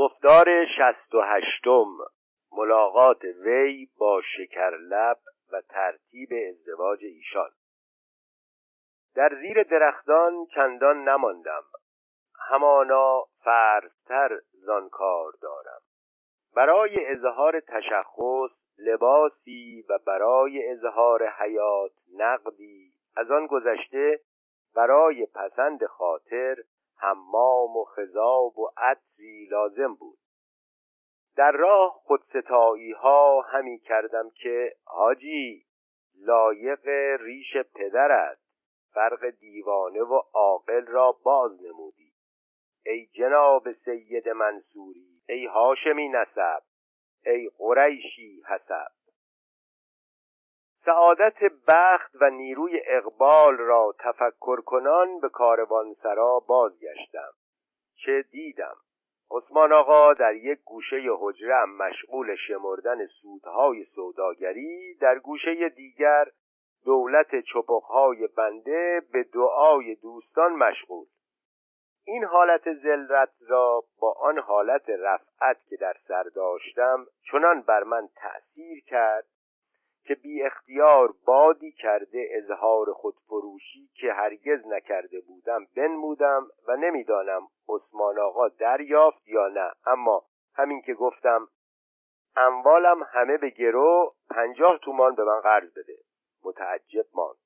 گفتار شست و هشتم. ملاقات وی با شکرلب و ترتیب ازدواج ایشان. در زیر درختان چندان نماندم. همانا فرستر زانکار دارم. برای اظهار تشخص لباسی و برای اظهار حیات نقدی از آن گذشته برای پسند خاطر حمام و خذاب و عطری لازم بود. در راه خودستایی ها همی کردم که حاجی لایق ریش پدرت فرق دیوانه و عاقل را باز نمودی. ای جناب سید منصوری ای هاشمی نسب ای قریشی حسب. سعادت بخت و نیروی اقبال را تفکر کنان به کاروانسرا بازگشتم چه دیدم؟ عثمان آقا در یک گوشه حجره مشغول شمردن سودهای سوداگری در گوشه دیگر دولت چپقهای بنده به دعای دوستان مشغول. این حالت زلرت را با آن حالت رفعت که در سر داشتم چنان بر من تأثیر کرد که بی اختیار بادی کرده اظهار خودفروشی که هرگز نکرده بودم بنمودم و نمی‌دانم عثمان آقا دریافت یا نه. اما همین که گفتم اموالم همه به گرو پنجاه تومان به من قرض بده. متعجب ماند.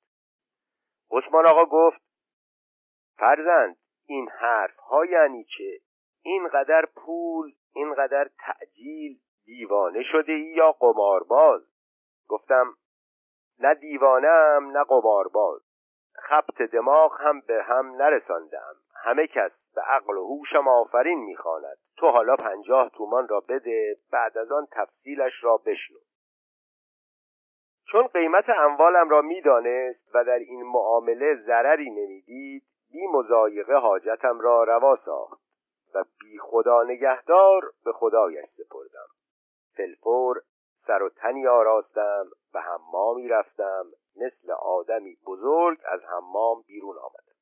عثمان آقا گفت فرزند این حرف ها یعنی چه؟ اینقدر پول اینقدر تعجیل دیوانه شده ای یا قمارباز؟ گفتم نه دیوانم نه قمارباز خبت دماغ هم به هم نرساندم همه کس به عقل و هوشم آفرین می‌خواند. تو حالا پنجاه تومان را بده بعد از آن تفصیلش را بشنو. چون قیمت اموالم را می‌دانست و در این معامله ضرری نمی‌دید بی مزایقه حاجتم را روا ساخت و بی خدا نگهدار به خدایش سپردم. فلفور سر و تنی آراستم و حمامی رفتم مثل آدمی بزرگ از حمام بیرون آمدم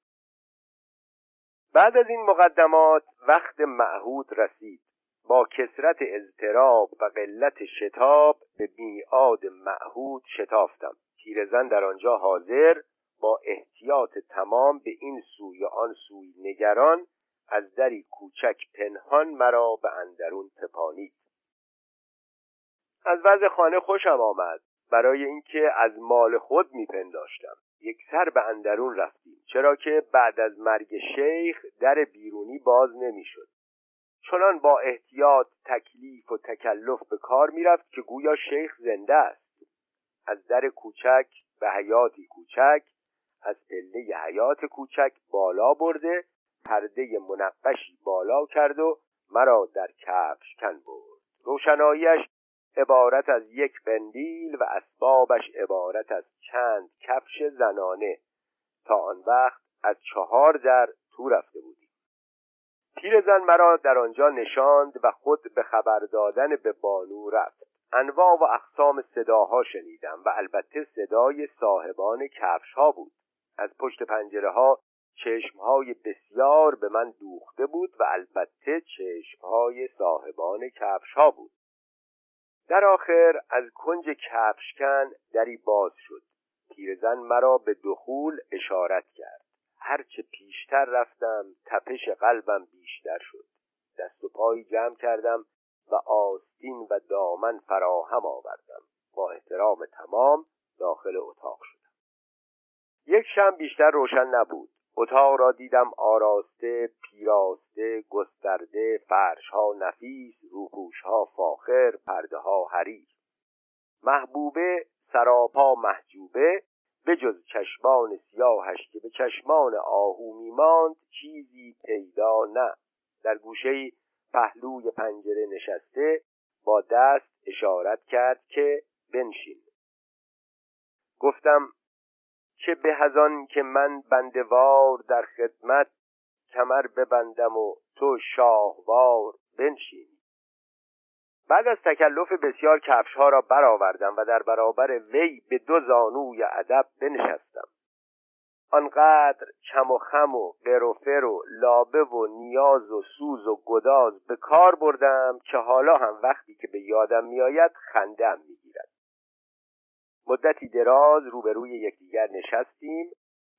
بعد از این مقدمات وقت معهود رسید. با کسرت اضطراب و قلت شتاب به میعاد معهود شتافتم. پیرزن در آنجا حاضر با احتیاط تمام به این سوی و آن سوی نگران از دری کوچک پنهان مرا به اندرون تپانید. از وضع خانه خوشم آمد. برای اینکه از مال خود میپنداشتم. یک سر به اندرون رفتیم. چرا که بعد از مرگ شیخ در بیرونی باز نمی‌شد. چنان با احتیاط تکلیف و تکلف به کار می‌رفت که گویا شیخ زنده است. از در کوچک به حیاتی کوچک از پله حیات کوچک بالا برده پرده منقشی بالا کرد و مرا در کفش کن برد. روشناییش عبارت از یک قندیل و اسبابش عبارت از چند کفش زنانه. تا آن وقت از چهار در تو رفته بودیم. پیرزن مرا در آنجا نشاند و خود به خبر دادن به بانو رفت. انواع و اقسام صداها شنیدم و البته صدای صاحبان کفش ها بود. از پشت پنجره ها چشم های بسیار به من دوخته بود و البته چشم های صاحبان کفش ها بود. در آخر از کنج کفشکن دری باز شد. پیرزن مرا به دخول اشارت کرد. هرچه پیشتر رفتم تپش قلبم بیشتر شد. دست و پایی جمع کردم و آستین و دامن فراهم آوردم. با احترام تمام داخل اتاق شدم. یک شم بیشتر روشن نبود. اتاق را دیدم آراسته پیراسته گسترده فرشها نفیس روپوشها فاخر پرده ها حریر. محبوبه سراپا محجوبه به جز چشمان سیاهش که به چشمان آهو میماند چیزی پیدا نه. در گوشه پهلوی پنجره نشسته با دست اشارت کرد که بنشین. گفتم چه به هزان که من بندوار در خدمت کمر ببندم و تو شاهوار بنشین. بعد از تکلف بسیار کفش ها را برآوردم و در برابر وی به دو زانوی ادب بنشستم. آنقدر چم و خم و قر و لابه و نیاز و سوز و گداز به کار بردم که حالا هم وقتی که به یادم میآید خندم می‌گیرد مدتی دراز روبروی یکدیگر نشستیم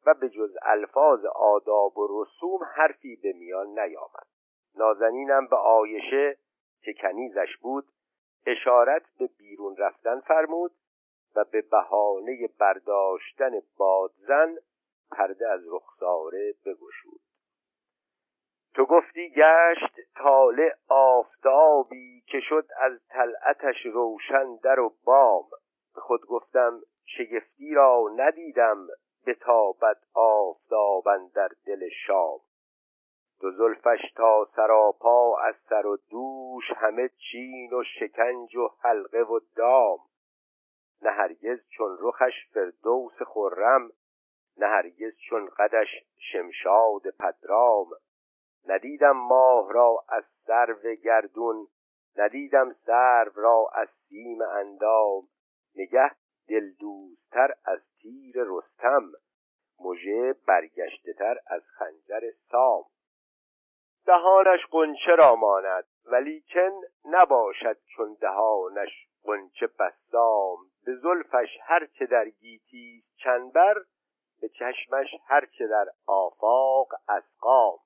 و به جز الفاظ آداب و رسوم حرفی به میان نیامد. نازنینم به آیشه که کنیزش بود اشارت به بیرون رفتن فرمود و به بهانه برداشتن بادزن پرده از رخساره بگشود. تو گفتی گشت طالع آفتابی که شد از طلعتش روشن در و بام. خود گفتم شگفتی را ندیدم به تابت آفتابن در دل شام. دو زلفش تا سراپا از سر و دوش همه چین و شکنج و حلقه و دام. نه هرگز چون رخش فردوس خرم نه هرگز چون قدش شمشاد پدرام. ندیدم ماه را از سرو گردون ندیدم سرو را از سیم اندام. نگه دل دوستتر از تیر رستم مژه برگشته تر از خنجر سام. دهانش قنچه را ماند ولیکن نباشد چون دهانش قنچه بسام. به زلفش هرچه در گیتی چنبر به چشمش هرچه در آفاق اسقام.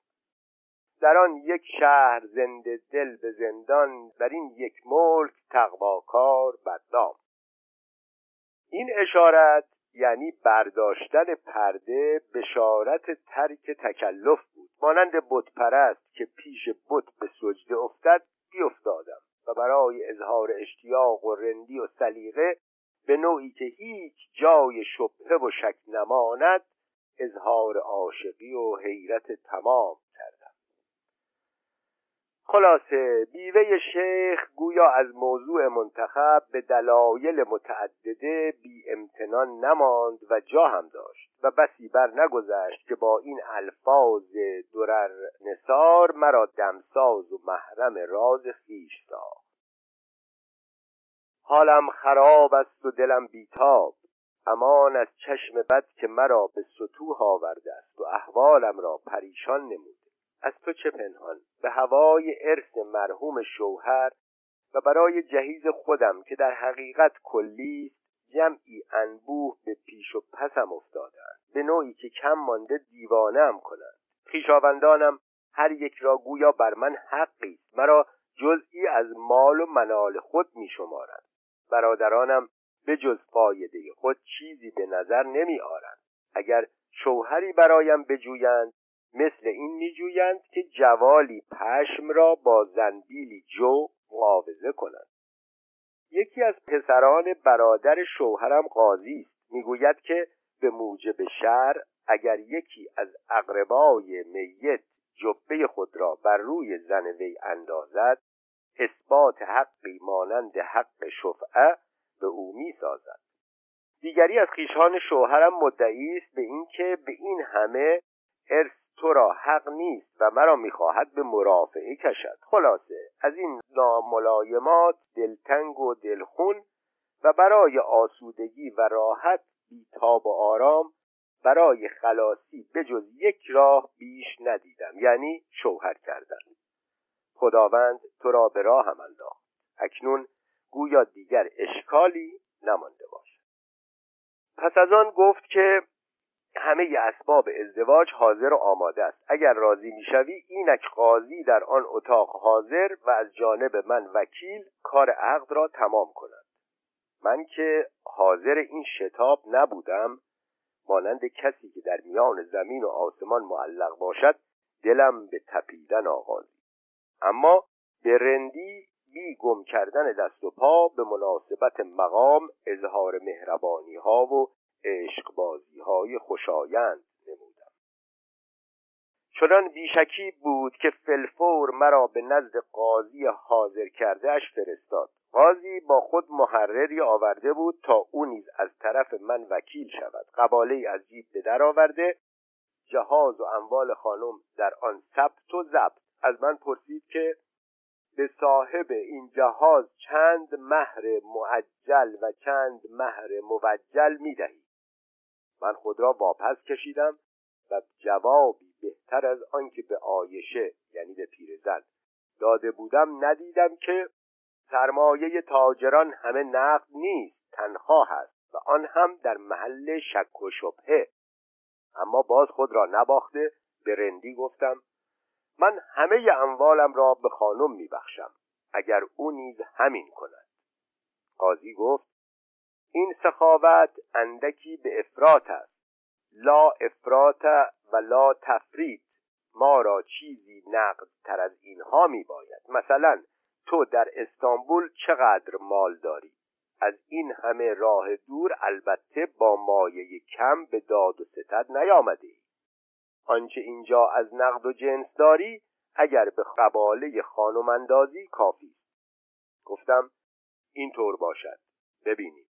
در آن یک شهر زنده دل به زندان بر این یک ملک تقواکار بدنام. این اشارت یعنی برداشتن پرده بشارت ترک تکلف بود. مانند بتپرست که پیش بت به سجده افتد بیافتادم و برای اظهار اشتیاق و رندی و سلیقه به نوعی که هیچ جای شبهه و شک نماند اظهار عاشقی و حیرت تمام کردم خلاصه بیوه شیخ گویا از موضوع منتخب به دلایل متعدده بی امتنان نماند و جا هم داشت و بسی بر نگذشت که با این الفاظ درر نصار مرا دمساز و محرم راز خیش ساخت. حالم خراب است و دلم بیتاب. امان از چشم بد که مرا به سطوح آورده است و احوالم را پریشان نموده. از تو چه پنهان؟ به هوای ارث مرحوم شوهر و برای جهیز خودم که در حقیقت کلی جمعی انبوه به پیش و پسم افتادند به نوعی که کم مانده دیوانم کنند. خویشاوندانم هر یک را گویا بر من حقی مرا جزئی از مال و منال خود می شمارند برادرانم به جز فایده خود چیزی به نظر نمی آرند اگر شوهری برایم بجویند مثل این میجویند که جوالی پشم را با زنبیلی جو معاوضه کنند. یکی از پسران برادر شوهرم قاضی است. می‌گوید که به موجب شر اگر یکی از اقربای میت جبه خود را بر روی زن وی اندازد اثبات حقی مانند حق شفعه به او می سازد دیگری از خیشان شوهرم مدعی است به اینکه به این همه ارث تو را حق نیست و مرا می‌خواهد به مرافعه کشد. خلاصه از این ناملایمات دلتنگ و دلخون و برای آسودگی و راحت بیتاب و آرام برای خلاصی بجز یک راه بیش ندیدم یعنی شوهر کردن. خداوند تو را به راه هم انداخت. اکنون گویا دیگر اشکالی نمانده باشد. پس از آن گفت که همه اسباب ازدواج حاضر و آماده است. اگر راضی می‌شوی اینک قاضی در آن اتاق حاضر و از جانب من وکیل کار عقد را تمام کند. من که حاضر این شتاب نبودم مانند کسی که در میان زمین و آسمان معلق باشد دلم به تپیدن آغازی اما به رندی بی گم کردن دست و پا به مناسبت مقام اظهار مهربانی ها و عشق بازی های خوشایند نمودم. چنان بیشکی بود که فلفور مرا به نزد قاضی حاضر کرده اش فرستاد. قاضی با خود محرری آورده بود تا او نیز از طرف من وکیل شود. قباله از جیب به در آورده جهاز و اموال خانم در آن ثبت و ضبط. از من پرسید که به صاحب این جهاز چند مهر معجل و چند مهر موجل می دهید من خود را واپس کشیدم و جوابی بهتر از آنکه به آیشه یعنی به پیرزن داده بودم ندیدم که سرمایه تاجران همه نقد نیست تنها هست و آن هم در محل شک و شبهه. اما باز خود را نباخته به رندی گفتم من همه اموالم را به خانم میبخشم اگر او نیز همین کند. قاضی گفت این سخاوت اندکی به افراط است. لا افراط و لا تفرید ما را چیزی نقد تر از اینها می باید. مثلا تو در استانبول چقدر مال داری؟ از این همه راه دور البته با مایه کم به داد و ستد نیامده ای آنچه اینجا از نقد و جنس داری اگر به قباله خانم اندازی کافی گفتم اینطور باشد. ببینید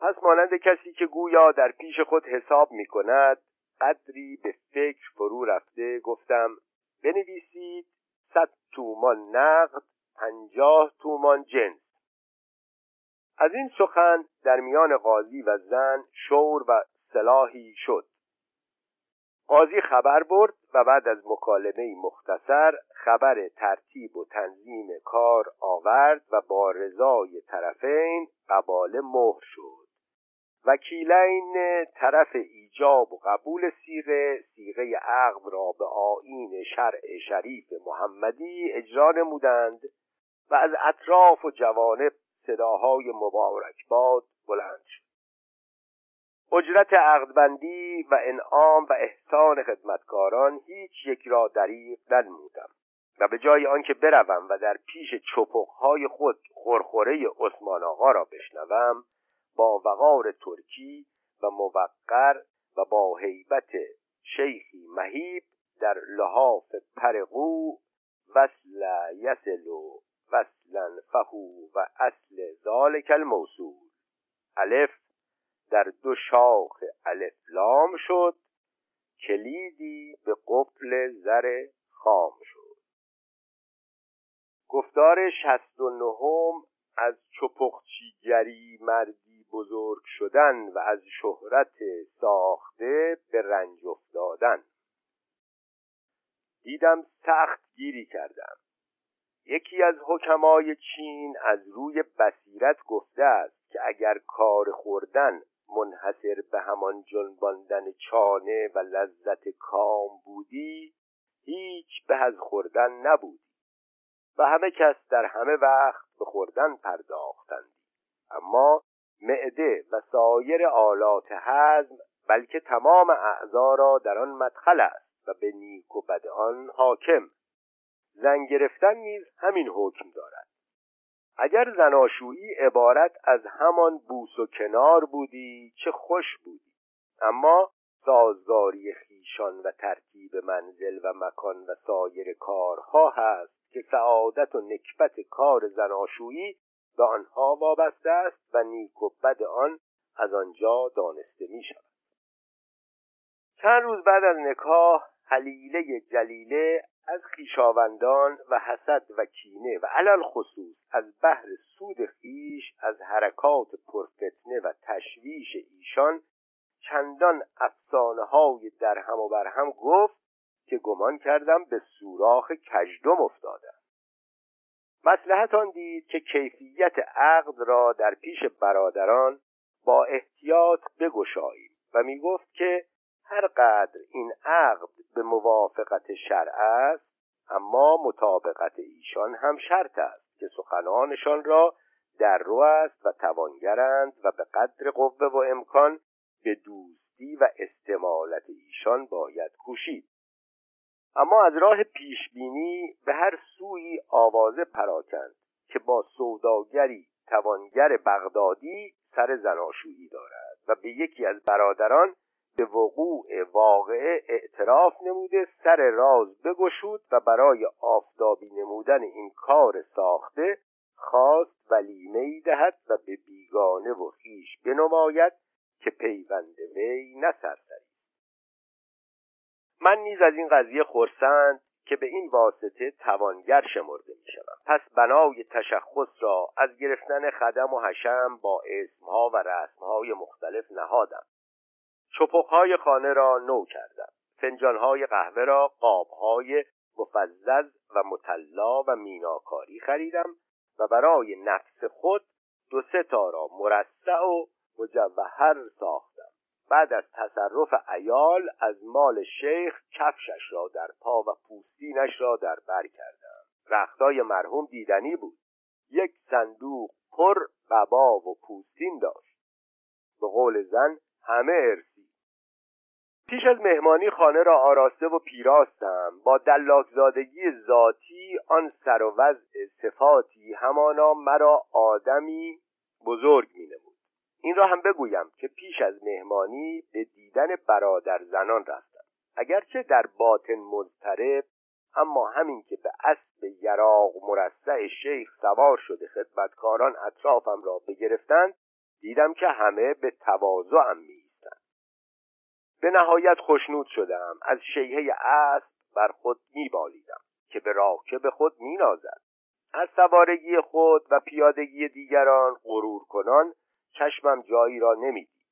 پس مانند کسی که گویا در پیش خود حساب می کند قدری به فکر فرو رفته گفتم بنویسید صد تومان نقد پنجاه تومان جنس. از این سخن در میان قاضی و زن شور و سلاحی شد. قاضی خبر برد و بعد از مکالمه مختصر خبر ترتیب و تنظیم کار آورد و با رضای طرفین قباله مهر شد. وکیلین طرف ایجاب و قبول سیغه سیغه عقد را به آین شرع شریف محمدی اجرا نمودند و از اطراف و جوانب صداهای مبارکباد بلند شد. اجرت عقدبندی و انعام و احسان خدمتکاران هیچ یک را دریغ ننمودم و به جای آنکه بروم و در پیش چپقهای خود خورخوره عثمان آقا را بشنوم با وقار ترکی و موقر و با حیبت شیخی مهیب در لحاف پرقو وصل یسل و وصلا فهو و اصل ذالک الموصول. الف در دو شاخ الفلام شد کلیدی به قفل زر خام شد. گفتار شست و نهم از چپخچیگری مردی بزرگ شدن و از شهرت ساخته به رنج افتادن. دیدم سخت گیری کردم. یکی از حکمای چین از روی بصیرت گفته است که اگر کار خوردن منحصر به همان جنباندن چانه و لذت کام بودی هیچ به از خوردن نبودی و همه کس در همه وقت به خوردن پرداختندی. اما معده و سایر آلات هضم بلکه تمام اعضا را در آن مدخل است و به نیک و بد آن حاکم. زن گرفتن نیز همین حکم دارد. اگر زناشویی عبارت از همان بوس و کنار بودی چه خوش بودی. اما سازگاری خیشان و ترتیب منزل و مکان و سایر کارها هست که سعادت و نکبت کار زناشویی به آنها وابسته است و نیک و بد آن از آنجا دانسته می شود چند روز بعد از نکاح حلیله جلیله از خیشاوندان و حسد و کینه و علل خصوص از بحر سود خیش از حرکات پرفتنه و تشویش ایشان چندان افسانه های در هم و بر هم گفت که گمان کردم به سوراخ کژدم افتادم مسلحت آن دید که کیفیت عقد را در پیش برادران با احتیاط بگشاییم و می گفت که هر قدر این عقد به موافقت شرع است اما مطابقت ایشان هم شرط است که سخنانشان را در رو است و توانگرند و به قدر قوه و امکان به دوستی و استمالت ایشان باید کوشید. اما از راه پیشبینی به هر سوی آوازه پراکند که با سوداگری توانگر بغدادی سر زناشویی دارد و به یکی از برادران به وقوع واقعه اعتراف نموده سر راز بگشود و برای آفتابی نمودن این کار ساخته خواست ولیمه ای دهد و به بیگانه و خیش بنماید که پیوند وی من نیز از این قضیه خورسند که به این واسطه توانگر شمرده می شود پس بنای تشخص را از گرفتن خدم و حشم با اسمها و رسمهای مختلف نهادم. چپخهای خانه را نو کردم. فنجانهای قهوه را قابهای مفزز و مطلا و میناکاری خریدم و برای نفس خود دو سه تا را مرصع و مجوهر ساختم. بعد از تصرف ایال از مال شیخ کفشش را در پا و پوستینش را در بر کردم رختای مرحوم دیدنی بود. یک صندوق پر قبا و پوستین داشت. به قول زن همه ارسی. پیش از مهمانی خانه را آراسته و پیراستم. با دلاکزادگی ذاتی آن سر و وضع صفاتی همانا مرا آدمی بزرگ می نمود. این را هم بگویم که پیش از مهمانی به دیدن برادر زنان رفتم. اگرچه در باطن مضطرب اما همین که به اسب یراق مرصع شیخ سوار شده خدمتکاران اطرافم را بگرفتند دیدم که همه به تواضعم میایستند. به نهایت خوشنود شدم از شیهه اسب بر خود میبالیدم که به راکب خود مینازد. از سوارگی خود و پیادگی دیگران غرور کنان چشمم جایی را نمی‌دید.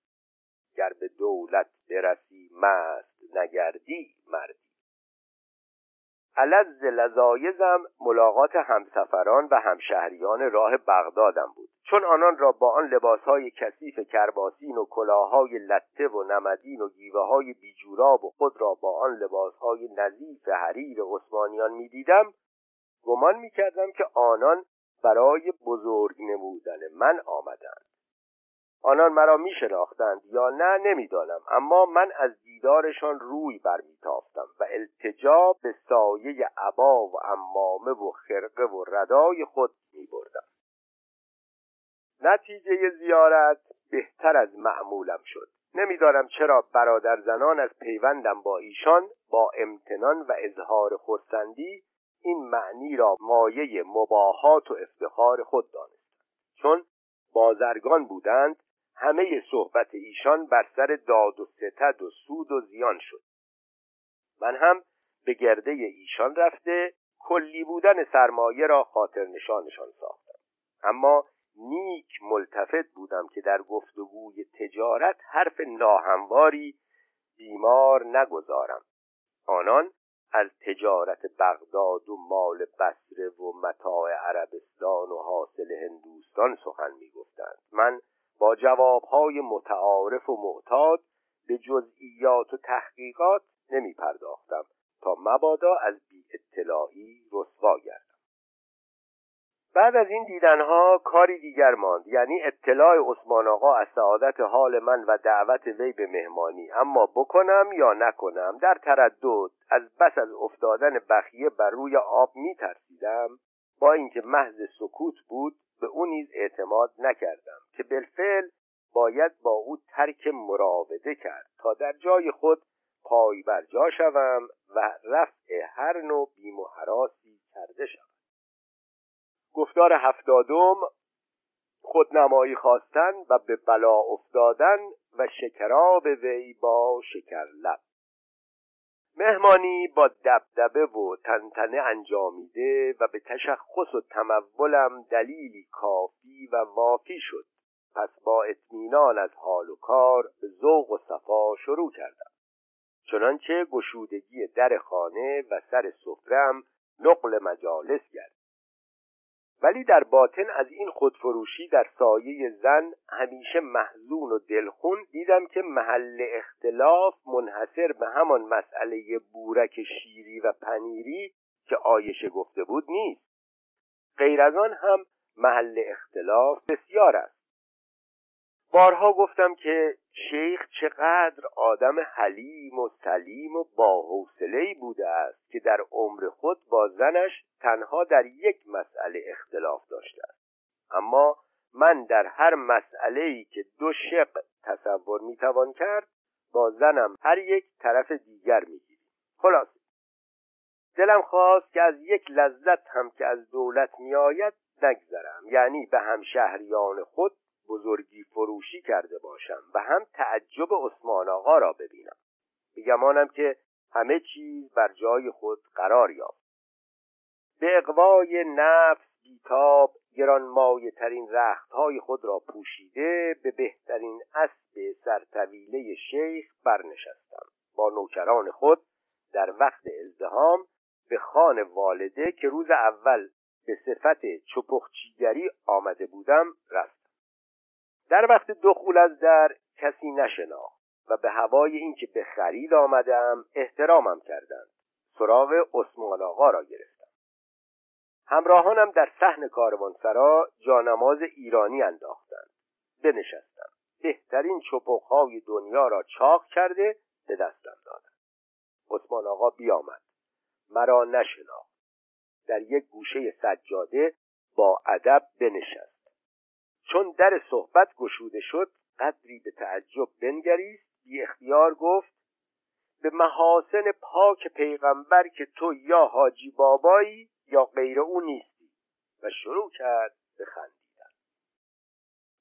گر به دولت برسی مست نگردی مردی. علز لذایزم ملاقات همسفران و همشهریان راه بغدادم بود. چون آنان را با آن لباسهای کثیف کرباسین و کلاههای لطه و نمدین و گیوه های بیجوراب و خود را با آن لباسهای نظیف حریر عثمانیان می‌دیدم گمان می‌کردم که آنان برای بزرگ نمودن من آمدند. آنان مرا می شناختند یا نه نمی‌دانم اما من از دیدارشان روی برمیتافتم و التجا به سایه عبا و امامه و خرقه و ردای خود می بردم نتیجه زیارت بهتر از معمولم شد. نمی‌دانم چرا برادر زنان از پیوندم با ایشان با امتنان و اظهار خرسندی این معنی را مایه مباهات و افتخار خود دانستند. چون بازرگان بودند همه صحبت ایشان بر سر داد و ستد و سود و زیان شد. من هم به گرده ایشان رفته کلی بودن سرمایه را خاطر نشانشان ساختم. اما نیک ملتفت بودم که در گفتگوی تجارت حرف ناهمواری بیمار نگذارم. آنان از تجارت بغداد و مال بسره و متاع عربستان و حاصل هندوستان سخن می‌گفتند. من با جوابهای متعارف و معتاد به جزئیات و تحقیقات نمی پرداختم تا مبادا از بی اطلاعی رسوا گردم. بعد از این دیدنها کاری دیگر ماند یعنی اطلاع عثمان آقا از سعادت حال من و دعوت وی به مهمانی اما بکنم یا نکنم در تردد از بس از افتادن بخیه بر روی آب می ترسیدم با اینکه محض سکوت بود به او نیز اعتماد نکردم که بالفعل باید با او ترک مراوده کرد تا در جای خود پای بر جا شوم و رفع هر نوع بیم و حراسی کرده شوم. گفتار هفتادم خودنمایی خواستن و به بلا افتادن و شکراب وی با شکر لب مهمانی با دبدبه و تنتنه انجامیده و به تشخص و تمولم دلیلی کافی و وافی شد. پس با اطمینان از حال و کار به ذوق و صفا شروع کردم. چنانچه گشودگی در خانه و سر سفرم نقل مجالس گرد ولی در باطن از این خودفروشی در سایه زن همیشه محزون و دلخون دیدم که محل اختلاف منحصر به همان مسئله بورک شیری و پنیری که آیشه گفته بود نیست. غیر از آن هم محل اختلاف بسیار است. بارها گفتم که شیخ چقدر آدم حلیم و سلیم و باحوصلهای بوده است که در عمر خود با زنش تنها در یک مسئله اختلاف داشته است. اما من در هر مسئله ای که دو شق تصور می‌توان کرد با زنم هر یک طرف دیگر می‌گیریم. خلاص دلم خواست که از یک لذت هم که از دولت میآید نگذرم. یعنی به همشهریان خود بزرگی فروشی کرده باشم و هم تعجب عثمان آقا را ببینم. بگمانم که همه چیز بر جای خود قرار یافت. به اقوای نفس بیتاب گرانمایه ترین رخت های خود را پوشیده به بهترین اسب سرطویله شیخ برنشستم. با نوکران خود در وقت ازدهام به خان والده که روز اول به صفت چپخچیگری آمده بودم رفتم. در وقت دخول از در کسی نشناخت و به هوای اینکه به خرید آمدم احترامم کردند. سراغ عثمان آقا را گرفتم. همراهانم در صحن کاروانسرا جانماز ایرانی انداختند. بنشستم. بهترین چپخهای دنیا را چاق کرده به دستم دادند. عثمان آقا بیامد. مرا نشناخت. در یک گوشه سجاده با ادب بنشست. چون در صحبت گشوده شد قدری به تعجب بنگریست بی اختیار گفت به محاسن پاک پیغمبر که تو یا حاجی بابایی یا غیر او نیستی. و شروع کرد به خندیدن.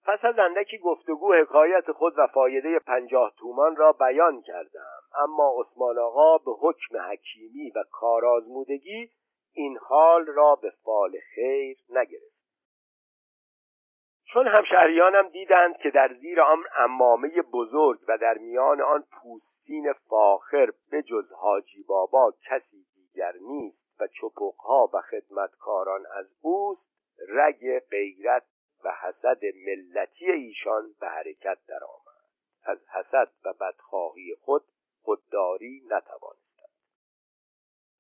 پس از اندکی گفتگو حکایت خود و فایده پنجاه تومان را بیان کردم. اما عثمان آقا به حکم حکیمی و کارآزمودگی این حال را به فال خیر نگرفت. چون همشهریانم دیدند که در زیر آن امامه بزرگ و در میان آن پوستین فاخر به جز حاجی بابا کسی دیگر نیست و چپقها و خدمتکاران از اوست رگ غیرت و حسد ملتی ایشان به حرکت درآمد. از حسد و بدخواهی خود خودداری نتوانستم.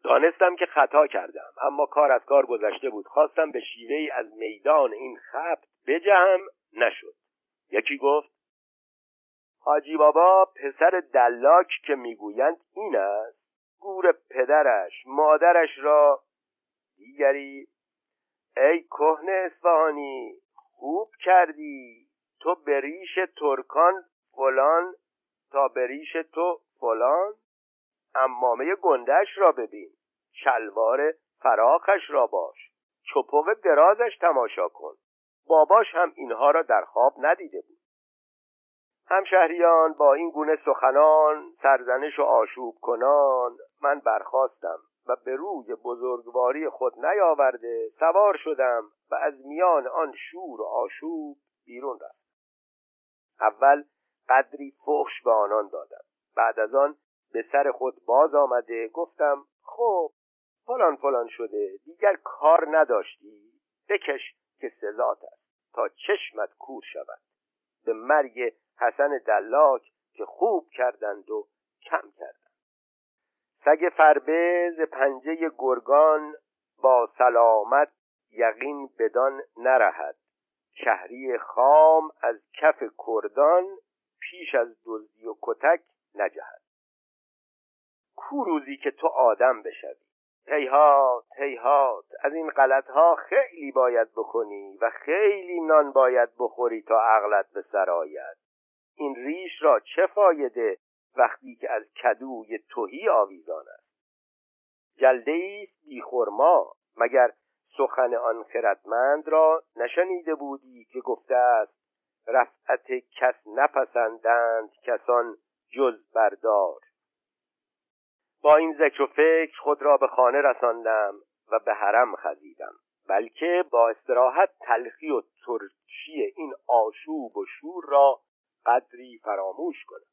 دانستم که خطا کردم اما کار از کار گذشته بود. خواستم به شیوهی از میدان این خبت بجهم نشد. یکی گفت حاجی بابا پسر دلاک که می‌گویند این است گور پدرش مادرش را دیگری ای کهن اصفهانی خوب کردی تو به ریش ترکان فلان تا به ریش تو فلان امامه گندش را ببین شلوار فراخش را باش چپق درازش تماشا کن. باباش هم اینها را در خواب ندیده بود. همشهریان با این گونه سخنان سرزنش و آشوب کنان من برخواستم و به روی بزرگواری خود نیاورده سوار شدم و از میان آن شور و آشوب بیرون رفتم. اول قدری فحش به آنان دادم. بعد از آن به سر خود باز آمده گفتم خب فلان فلان شده دیگر کار نداشتی؟ بکش. که سزات است تا چشمت کور شود. به مرگ حسن دلاک که خوب کردند و کم کردند. سگ فربه ز پنجه گرگان با سلامت یقین بدان نرهد. شهری خام از کف کردان پیش از دزدی و کتک نجهد. کو روزی که تو آدم بشوی؟ هیهات هیهات. از این غلطها خیلی باید بکنی و خیلی نان باید بخوری تا عقلت به سر آید. این ریش را چه فایده وقتی که از کدوی توهی آویزان است؟ جلده است بیخورما مگر سخن آن خردمند را نشنیده بودی که گفته است رفعت کس نپسندند کسان جز بردار؟ با این ذکر و فکر خود را به خانه رساندم و به حرم خزیدم بلکه با استراحت تلخی و ترشی این آشوب و شور را قدری فراموش کنم.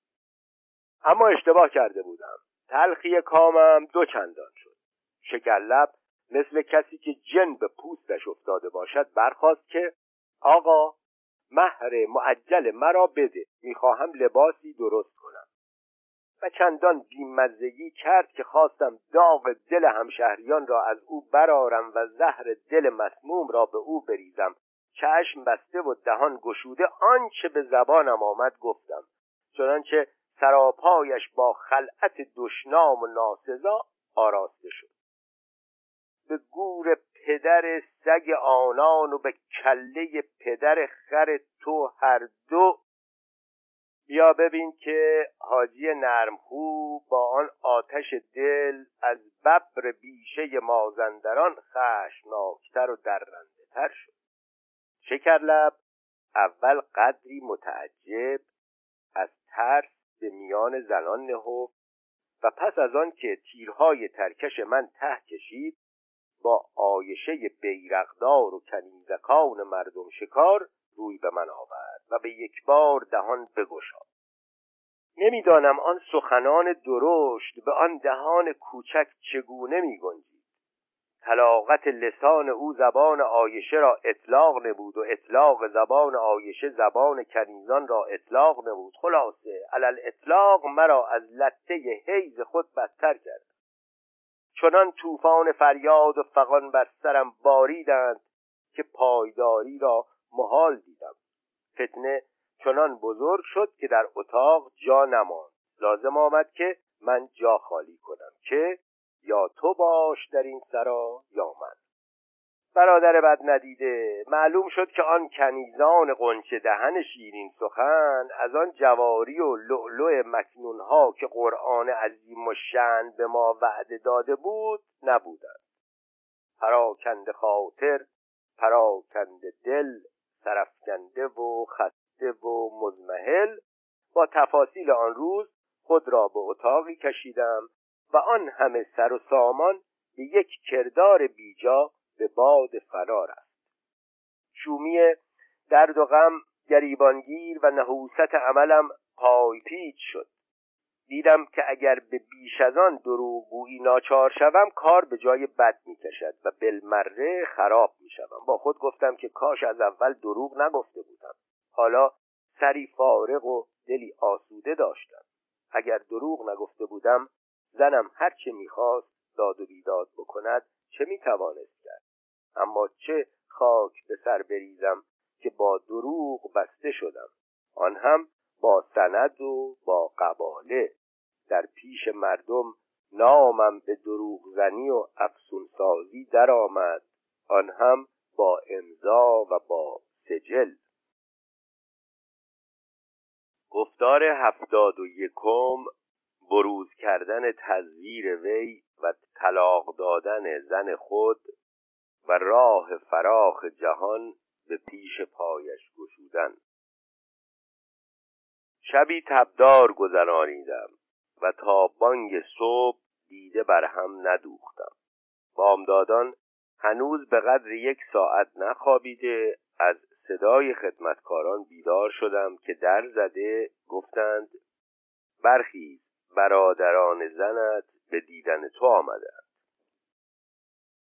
اما اشتباه کرده بودم. تلخی کامم دو چندان شد. شکرلب مثل کسی که جن به پوستش افتاده باشد برخواست که آقا مهر معجل مرا بده می‌خواهم لباسی درست کنم. و چندان بیمزگی کرد که خواستم داغ دل همشهریان را از او برارم و زهر دل مسموم را به او بریزم. چشم بسته و دهان گشوده آنچه به زبانم آمد گفتم. چنانچه سراپایش با خلعت دشنام و ناسزا آراسته شد. به گور پدر سگ آنان و به کله پدر خر تو هر دو بیا ببین که حاجی نرمخو با آن آتش دل از ببر بیشه مازندران خشناکتر و درنده تر شد شکرلب اول قدری متعجب از ترس به میان زنان نهفت و پس از آن که تیرهای ترکش من ته کشید با آیشه بیرقدار و کنیزکان مردم شکار روی به من آورد و به یک بار دهان بگشاد. نمی‌دانم آن سخنان درشت به آن دهان کوچک چگونه می گنجید طلاقت لسان او زبان آیشه را اطلاق نبود و اطلاق زبان آیشه زبان کنیزان را اطلاق نبود. خلاصه علل اطلاق مرا از لطه حیز خود بدتر کرد. چنان طوفان فریاد و فقان بر سرم باریدند که پایداری را محال دیدم. فتنه چنان بزرگ شد که در اتاق جا نماند. لازم آمد که من جا خالی کنم که یا تو باش در این سرا یا من. برادر بد ندیده. معلوم شد که آن کنیزان قنچه دهن شیرین سخن از آن جواری و لؤلؤ مکنونها که قرآن عظیم و شن به ما وعده داده بود نبودند. پراکنده خاطر پراکنده دل سرفکنده و خسته و مزمحل با تفاصیل آن روز خود را به اتاقی کشیدم و آن همه سر و سامان به یک کردار بیجا به باد فرار است. شومی درد و غم گریبانگیر و نحوست عملم پای پیچ شد. دیدم که اگر به بیش از آن دروغگویی ناچار شوم کار به جای بد می‌کشد و بلمره خراب می‌شوم. با خود گفتم که کاش از اول دروغ نگفته بودم. حالا سری فارغ و دلی آسوده داشتم. اگر دروغ نگفته بودم زنم هر چه می‌خواست داد و بیداد بکند چه می‌توانست کرد. اما چه خاک به سر بریزم که با دروغ بسته شدم. آن هم با سند و با قباله. در پیش مردم نامم به دروغ زنی و افسون سازی درآمد. آن هم با امضا و با سجل. گفتار هفتاد و یکم بروز کردن تزویر وی و طلاق دادن زن خود و راه فراخ جهان به پیش پایش گشودن. شبی تبدار گذرانیدم. و تا بانگ صبح دیده بر هم ندوختم. بامدادان هنوز به قدر یک ساعت نخوابیده از صدای خدمتکاران بیدار شدم که در زده گفتند برخیز برادران زنت به دیدن تو آمدند.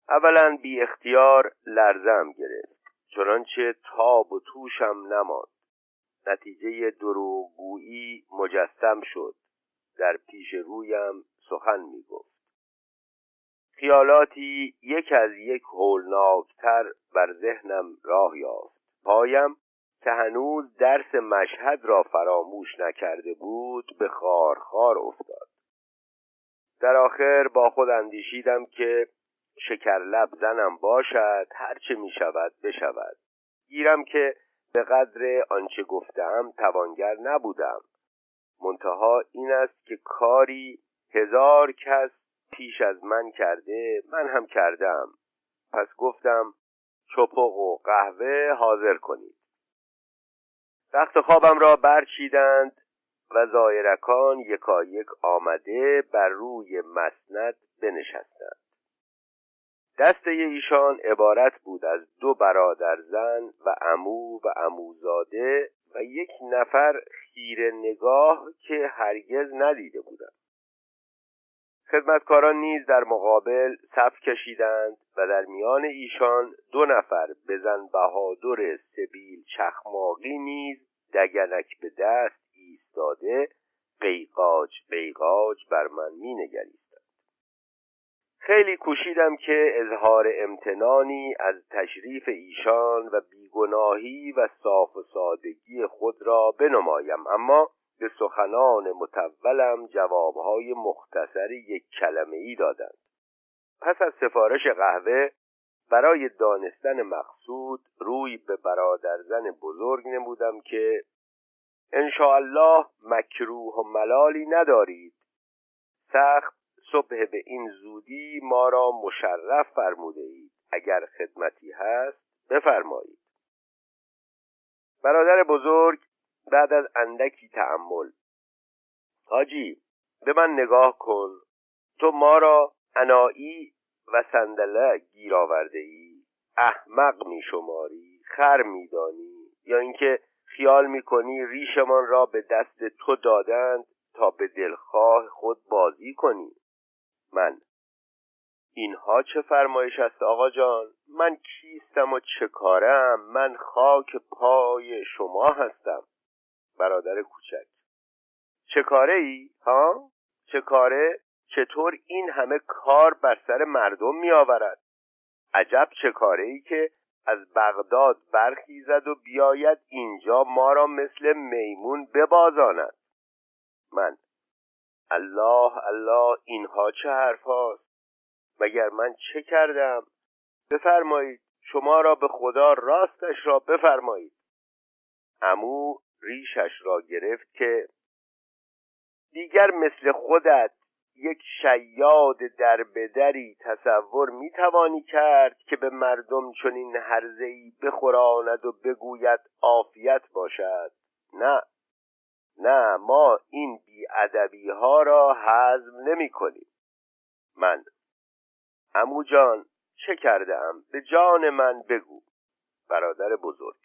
اولا بی اختیار لرزم گرفت چنانچه تاب و توشم نماند. نتیجه دروغگویی مجسم شد. در پیش رویم سخن می گفت خیالاتی یک از یک هولناکتر بر ذهنم راه یافت. پایم که هنوز درس مشهد را فراموش نکرده بود به خارخار افتاد. در آخر با خود اندیشیدم که شکرلب زنم باشد هرچه می شود بشود. گیرم که به قدر آنچه گفتم توانگر نبودم. منتها این است که کاری هزار کس پیش از من کرده من هم کردم. پس گفتم چپق و قهوه حاضر کنید. رخت خوابم را برچیدند و زایرکان یکایک آمده بر روی مسند بنشستند. دسته ایشان عبارت بود از دو برادر زن و امو و اموزاده و یک نفر خیر نگاه که هرگز ندیده بودم خدمتکاران نیز در مقابل صف کشیدند و در میان ایشان دو نفر بزن بهادر سبیل چخماقی نیز دگلک به دست ایستاده قیقاج قیقاج بر من می نگریستند خیلی کوشیدم که اظهار امتنانی از تشریف ایشان و بیگناهی و صاف و سادگی خود را بنمایم. اما به سخنان متولم جوابهای مختصر یک کلمه ای دادند. پس از سفارش قهوه برای دانستن مقصود روی به برادرزن بزرگ نمودم که الله مکروه و ملالی ندارید. سخت صبح به این زودی ما را مشرف فرموده اید. اگر خدمتی هست بفرمایید. برادر بزرگ بعد از اندکی تأمل. حاجی به من نگاه کن. تو ما را انایی و صندله گیر آورده ای. احمق می شماری خر میدانی. یا اینکه خیال می‌کنی ریشمان را به دست تو دادند تا به دلخواه خود بازی کنی. من. اینها چه فرمایش است آقا جان؟ من کیستم و چه کارم؟ من خاک پای شما هستم. برادر کوچک. چه کاره ای ها؟ چه کاره؟ چطور این همه کار بر سر مردم می آورد عجب چه کاره ای که از بغداد برخیزد و بیاید اینجا ما را مثل میمون ببازاند. من الله الله اینها چه حرف هاست مگر من چه کردم؟ بفرمایید شما را به خدا راستش را بفرمایید. امو ریشش را گرفت که دیگر مثل خودت یک شیاد در بدری تصور می توانی کرد که به مردم چنین هرزهی بخوراند و بگوید عافیت باشد؟ نه. نه ما این بیادبی ها را حزم نمی کنیم من امو جان چه کردم به جان من بگو. برادر بزرگ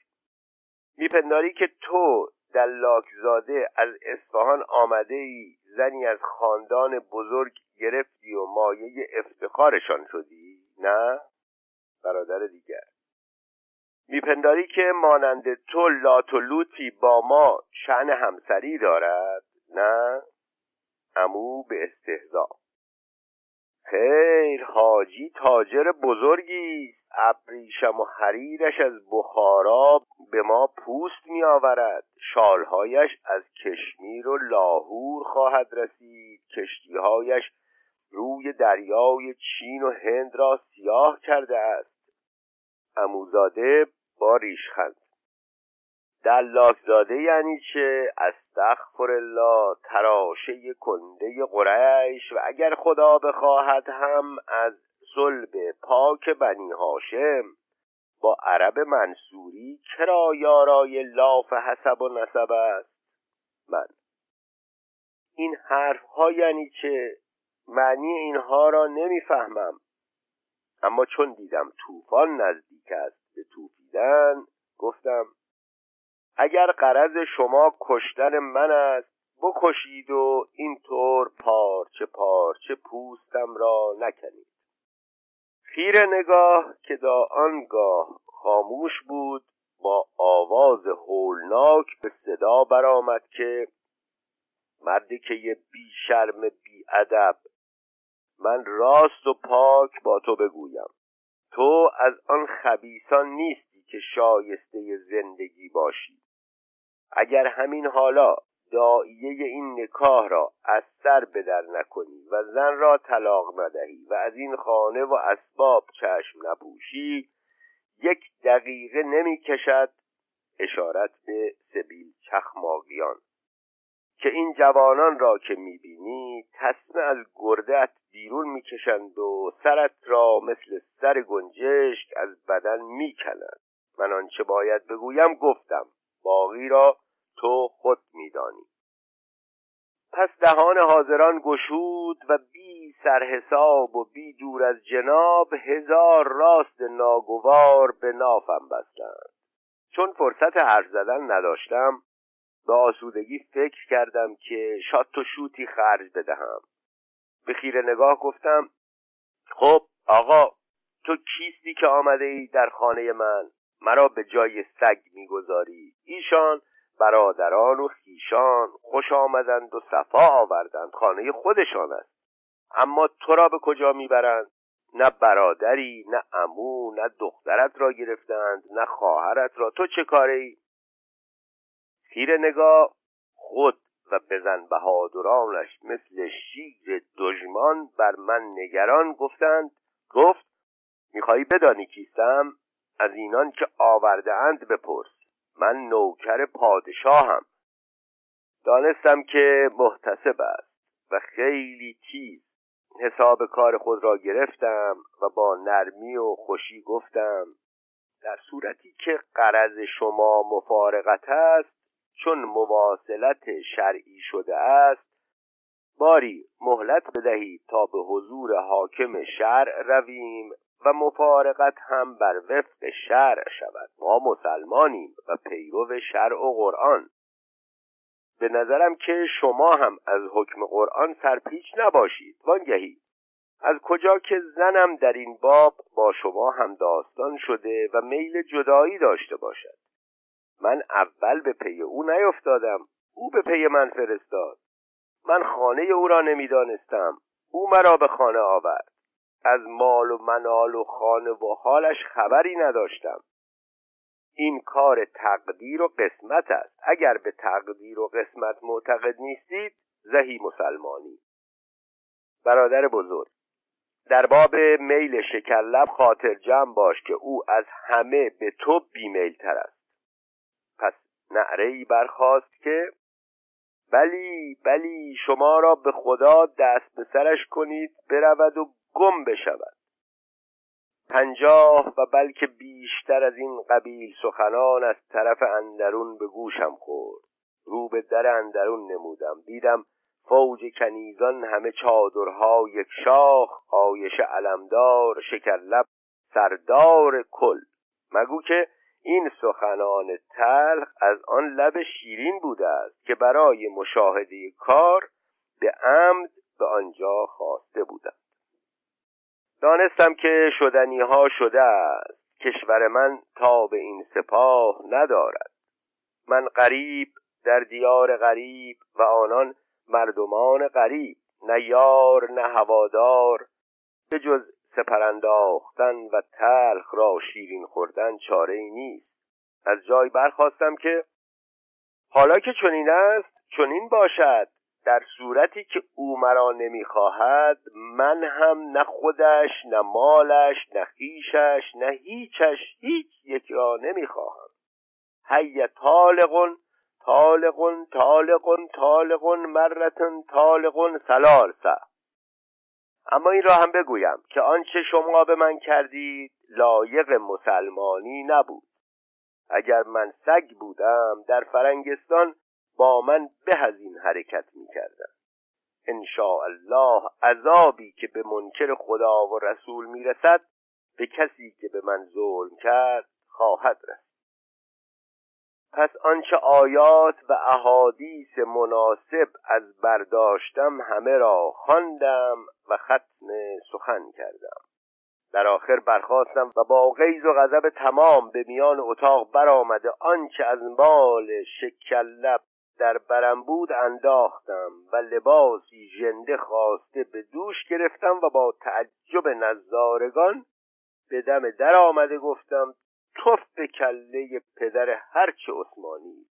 میپنداری که تو دلاکزاده از اصفهان آمده ای زنی از خاندان بزرگ گرفتی و مایه افتخارشان شدی؟ نه؟ برادر دیگر میپنداری که مانند تو لات و لوتی با ما شعن همسری دارد؟ نه؟ امو به استهزا. خیر حاجی تاجر بزرگی ابریشم و حریرش از بخارا به ما پوست می آورد شالهایش از کشمیر و لاهور خواهد رسید. کشتیهایش روی دریای چین و هند را سیاه کرده است. اموزاده با ریشخند دلاکزاده یعنی چه؟ استغفر الله تراشه کنده قریش. و اگر خدا بخواهد هم از صلب پاک بنی هاشم با عرب منصوری کرا یارای لاف حسب و نسب است؟ من. این حرف ها یعنی چه؟ معنی اینها را نمی‌فهمم. اما چون دیدم طوفان نزدیک است به توفیدن گفتم اگر قرض شما کشتن من است بکشید و اینطور پارچه پارچه پوستم را نکنید. خیر نگاه که دا آنگاه خاموش بود با آواز هولناک به صدا برآمد که مردی که یه بی شرم بی ادب من راست و پاک با تو بگویم. تو از آن خبیسان نیستی. که شایسته زندگی باشی. اگر همین حالا دائیه این نکاح را از سر بدر نکنی و زن را طلاق ندهی و از این خانه و اسباب چشم نپوشی یک دقیقه نمی کشد اشارت به سبیل چخماقیان. که این جوانان را که می‌بینی تسمه از گردت بیرون می‌کشند و سرت را مثل سر گنجشک از بدن می‌کنند من آنچه باید بگویم گفتم. باقی را تو خود میدانی. پس دهان حاضران گشود و بی سرحساب و بی دور از جناب هزار راست ناگوار به نافم بستند. چون فرصت حرف زدن نداشتم به آسودگی فکر کردم که شات و شوتی خرج بدهم. به خیره نگاه گفتم خب آقا تو کیستی که آمده ای در خانه من؟ مرا به جای سگ می‌گذاری. ایشان برادران و خیشان خوش آمدند و صفا آوردند. خانه خودشان است. اما تو را به کجا می‌برند؟ نه برادری نه امو نه دخترت را گرفتند نه خواهرت را. تو چه کاره ای خیر نگاه خود و بزن بهادرانش مثل شیر دژمان بر من نگران. گفتند گفت می‌خواهی بدانی کیستم از اینان که آورده اند بپرس. من نوکر پادشاهم. دانستم که محتسب است و خیلی تیز حساب کار خود را گرفتم و با نرمی و خوشی گفتم در صورتی که قرض شما مفارقت است چون مواصلت شرعی شده است. باری مهلت بدهید تا به حضور حاکم شرع رویم و مفارقت هم بر وفق شرع شود. ما مسلمانیم و پیرو شرع و قرآن. به نظرم که شما هم از حکم قرآن سرپیچ نباشید. وانگهی. از کجا که زنم در این باب با شما هم داستان شده و میل جدایی داشته باشد. من اول به پی او نیفتادم. او به پی من فرستاد. من خانه او را نمی‌دانستم. او مرا به خانه آورد. از مال و منال و خانه و حالش خبری نداشتم. این کار تقدیر و قسمت است. اگر به تقدیر و قسمت معتقد نیستید زهی مسلمانی. برادر بزرگ در باب میل شکرلب خاطر جمع باش که او از همه به تو بیمیل تر است. پس نعره برخواست که بلی بلی شما را به خدا دست به سرش کنید برود و گم بشود. پنجاه و بلکه بیشتر از این قبیل سخنان از طرف اندرون به گوشم خورد. رو به در اندرون نمودم. دیدم فوج کنیزان همه چادرها یک شاخ آیش علمدار شکرلب سردار کل. مگو که این سخنان تلخ از آن لب شیرین بوده است که برای مشاهده کار به عمد به آنجا خواسته بودم. دانستم که شدنی ها شده است. کشور من تا به این سپاه ندارد. من غریب در دیار غریب و آنان مردمان غریب نه یار نه هوادار. به جز سپرانداختن و تلخ را شیرین خوردن چاره ای نیست. از جای برخواستم که حالا که چنین است چنین باشد. در صورتی که او مرا نمی‌خواهد من هم نه خودش نه مالش نه خیشش نه هیچش هیچ یک را نمی‌خواهم. هی طالقون طالقون طالقون طالقون مرتن طالقون سلالسه اما این را هم بگویم که آنچه شما به من کردید لایق مسلمانی نبود. اگر من سگ بودم در فرنگستان با من به از این حرکت می کردم ان الله عذابی که به منکر خدا و رسول می‌رسد به کسی که به من ظلم کرد خواهد رسید. پس آنچه آیات و احادیث مناسب از برداشتم همه را خواندم و ختم سخن کردم. در آخر برخواستم و با غیظ و غضب تمام به میان اتاق برآمده آنچه از مال شکلب در برم بود انداختم و لباسی ژنده خواسته به دوش گرفتم و با تعجب نظارگان به دم در آمده گفتم توف به کله پدر هرچه عثمانی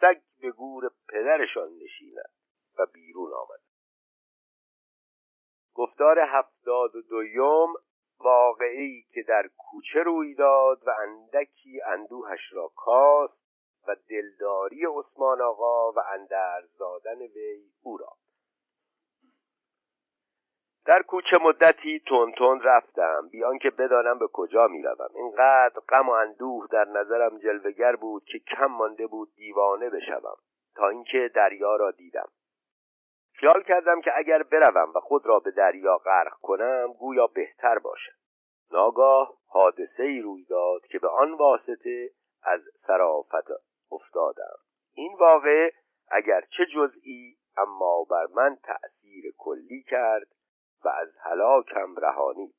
سگ به گور پدرشان نشیند و بیرون آمد. گفتار هفتاد و دویم واقعی که در کوچه روی داد و اندکی اندوهش را کاست و دلداری عثمان آقا و اندر زادن وی او را. در کوچه مدتی تون تون رفتم. بیان که بدانم به کجا می روم اینقدر غم و اندوه در نظرم جلوگر بود که کم مانده بود دیوانه بشوم تا اینکه دریا را دیدم. خیال کردم که اگر بروم و خود را به دریا غرق کنم گویا بهتر باشد ناگاه حادثه ای روی داد که به آن واسطه از سرافت افتادم. این واقع اگر چه جزئی اما بر من تأثیر کلی کرد و از هلاکم رهانید.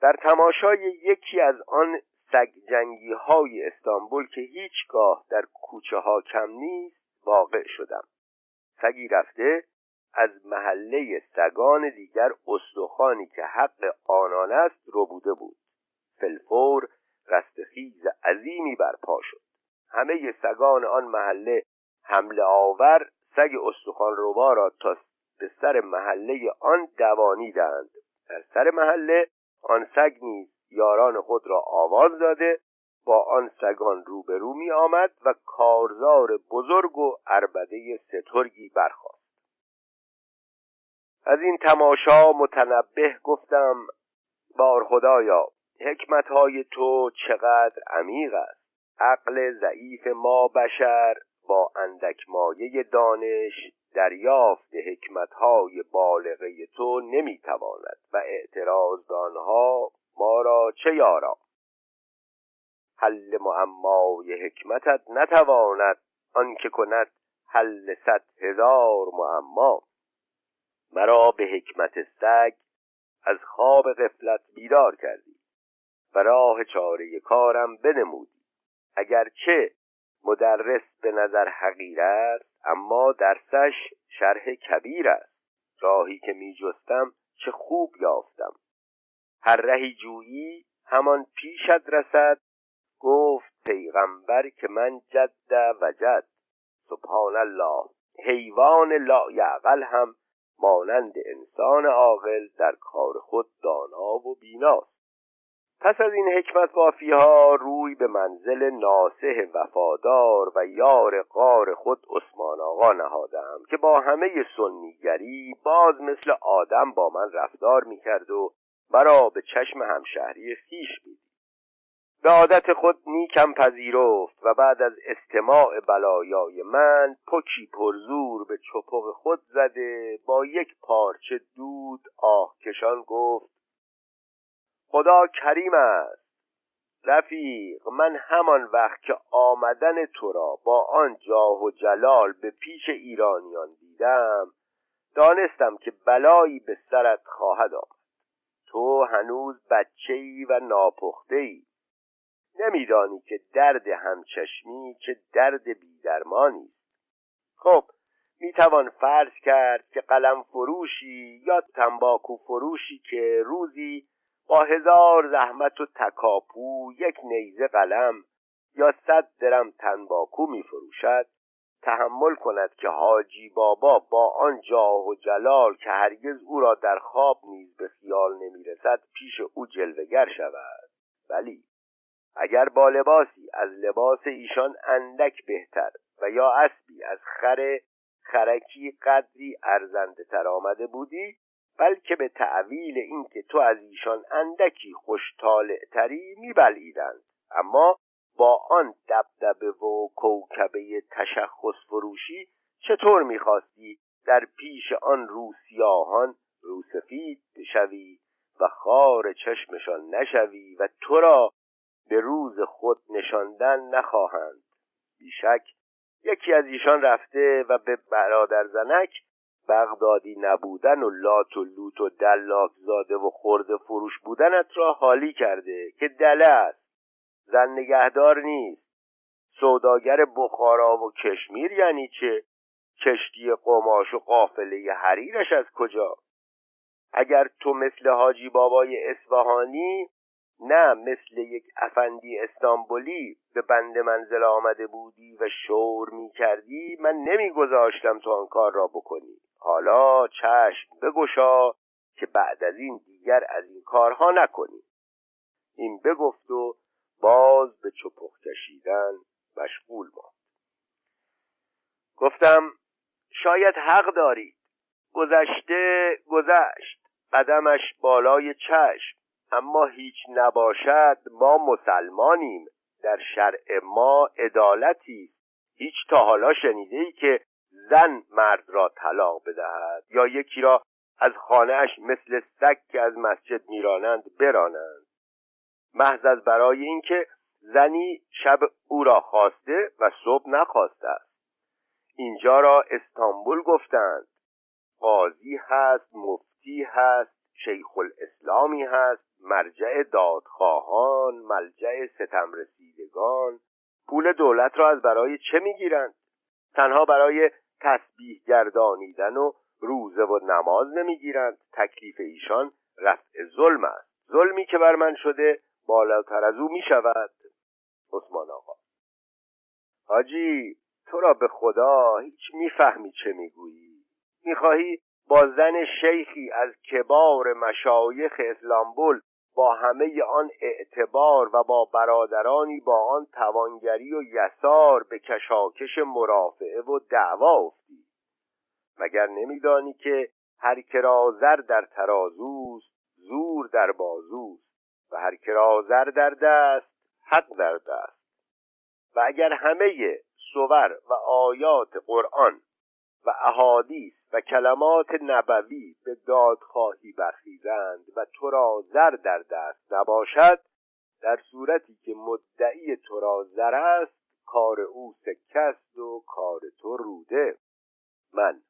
در تماشای یکی از آن سگ جنگی های استانبول که هیچگاه در کوچه ها کم نیست واقع شدم. سگی رفته از محله سگان دیگر استخوانی که حق آنان است رو بوده بود. فلفور رستخیز عظیمی برپا شد. همه سگان آن محله حمله آور سگ استخوان روبا را تا به سر محله آن دوانیدند. در سر محله آن سگ نیز یاران خود را آواز داده با آن سگان روبرو می آمد و کارزار بزرگ و اربده سترگی برخواست از این تماشا متنبه گفتم بار خدایا حکمت های تو چقدر عمیق است؟ عقل ضعیف ما بشر با اندک مایه دانش دریافت حکمتهای بالغه تو نمی‌تواند و اعتراض به آنها ما را چه یارا؟ حل معمای حکمتت نتواند آنکه کند حل صد هزار معما. مرا به حکمت سگ از خواب غفلت بیدار کردی و راه چاره کارم بنمودی اگرچه مدرس به نظر حقیر است اما درسش شرح کبیر است. راهی که می جستم چه خوب یافتم. هر رهی جویی همان پیشت رسد. گفت پیغمبر که من جد و جد. سبحان الله. حیوان لایعقل هم مانند انسان عاقل در کار خود دانا و بیناست پس از این حکمت بافی ها روی به منزل ناسه وفادار و یار قار خود عثمان آقا نهادم که با همه سنیگری باز مثل آدم با من رفتار می‌کرد و مرا به چشم همشهری خیش می‌دید. به عادت خود نیکم پذیرفت و بعد از استماع بلایای من پکی پرزور به چپق خود زده با یک پارچه دود آه کشان گفت خدا کریم است. رفیق من همان وقت که آمدن تو را با آن جاه و جلال به پیش ایرانیان دیدم دانستم که بلایی به سرت خواهد آمد. تو هنوز بچه ای و ناپخته ای نمیدانی که درد همچشمی چه درد بیدرمانی است. خب می‌توان فرض کرد که قلم فروشی یا تنباکو فروشی که روزی هزار زحمت و تکاپو یک نیزه قلم یا صد درم تنباکو می فروشد تحمل کند که حاجی بابا با آن جاه و جلال که هرگز او را در خواب نیز به خیال نمی‌رسد پیش او جلوگر شود. ولی اگر با لباسی از لباس ایشان اندک بهتر و یا اسبی از خر خرکی قدری ارزنده تر آمده بودی بلکه به تعویل اینکه تو از ایشان اندکی خوشطالعتری میبلعیدند. اما با آن دبدبه و کوکبه تشخص فروشی چطور می‌خواستی در پیش آن روسیاهان روسفید بشوی و خار چشمشان نشوی و تو را به روز خود نشاندن نخواهند؟ بیشک یکی از ایشان رفته و به برادر زنک بغدادی نبودن و لات و لوت و دلاک زاده و خورده فروش بودنت را حالی کرده که دله است. زن نگهدار نیست. سوداگر بخارا و کشمیر یعنی چه؟ کشتی قماش و قافله حریرش از کجا؟ اگر تو مثل حاجی بابای اصفهانی نه مثل یک افندی استانبولی به بند منزل آمده بودی و شور می کردی من نمیگذاشتم تو آن کار را بکنی. حالا چشم بگشا که بعد از این دیگر از این کارها نکنی. این بگفت و باز به چپخ کشیدن مشغول ماند. گفتم شاید حق دارید. گذشته گذشت. قدمش بالای چشم. اما هیچ نباشد ما مسلمانیم. در شرع ما عدالتی هیچ تا حالا شنیده ای که زن مرد را طلاق بدهد یا یکی را از خانهاش مثل سگ که از مسجد میرانند برانند. محض از برای اینکه زنی شب او را خواسته و صبح نخواسته است. اینجا را استانبول گفتند. قاضی هست مفتی هست شیخ الاسلامی هست مرجع دادخواهان ملجع ستم رسیدگان پول دولت را از برای چه می‌گیرند؟ تنها برای تسبیح گردانیدن و روزه و نماز نمی‌گیرند. تکلیف ایشان رفع ظلم است. ظلمی که بر من شده بالاتر از او می شود عثمان آقا. حاجی تو را به خدا هیچ می‌فهمی چه می‌گویی. می‌خواهی با زن شیخی از کبار مشایخ اسلامبول با همه آن اعتبار و با برادرانی با آن توانگری و یسار به کشاکش مرافعه و دعوا افتی. مگر نمیدانی که هر کرا زر در ترازوست زور در بازوست و هر کرا زر در دست حق در دست. و اگر همه سور و آیات قرآن و احادیث و کلمات نبوی به دادخواهی برخیزند و تو را زر در دست نباشد در صورتی که مدعی تو را زر است کار او سکه و کار تو روده. من.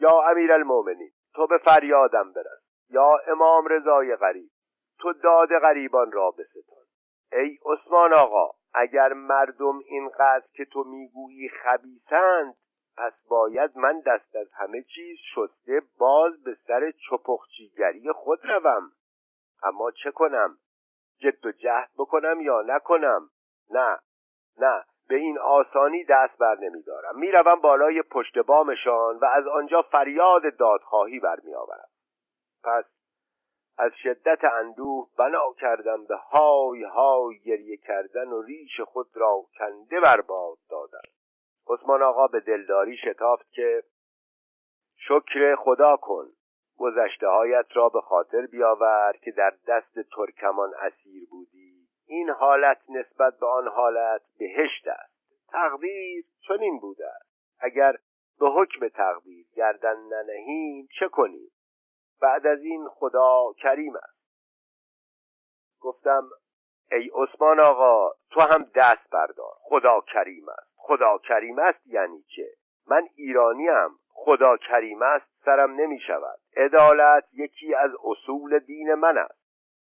یا امیر المومنین تو به فریادم برس. یا امام رضای غریب تو داد غریبان را بستان. ای عثمان آقا اگر مردم اینقدر که تو می‌گویی خبیسند پس باید من دست از همه چیز شسته باز به سر چپخچیگری خود روم. اما چه کنم؟ جد و جهد بکنم یا نکنم؟ نه نه به این آسانی دست بر نمیدارم. می‌روم بالای پشت بامشان و از آنجا فریاد دادخواهی برمیآورم. پس از شدت اندوه بنا کردم به های های گریه کردن و ریش خود را کنده بر باد دادم. عثمان آقا به دلداری شتافت که شکر خدا کن گذشته هایت را به خاطر بیاور که در دست ترکمان اسیر بودی. این حالت نسبت به آن حالت بهشت است. تقدیر چنین بوده است. اگر به حکم تقدیر گردن ننهیم چه کنیم؟ بعد از این خدا کریم است. گفتم ای عثمان آقا تو هم دست بردار خدا کریم است. خدا کریم است یعنی چه؟ من ایرانیم خدا کریم است سرم نمی شود عدالت یکی از اصول دین من است.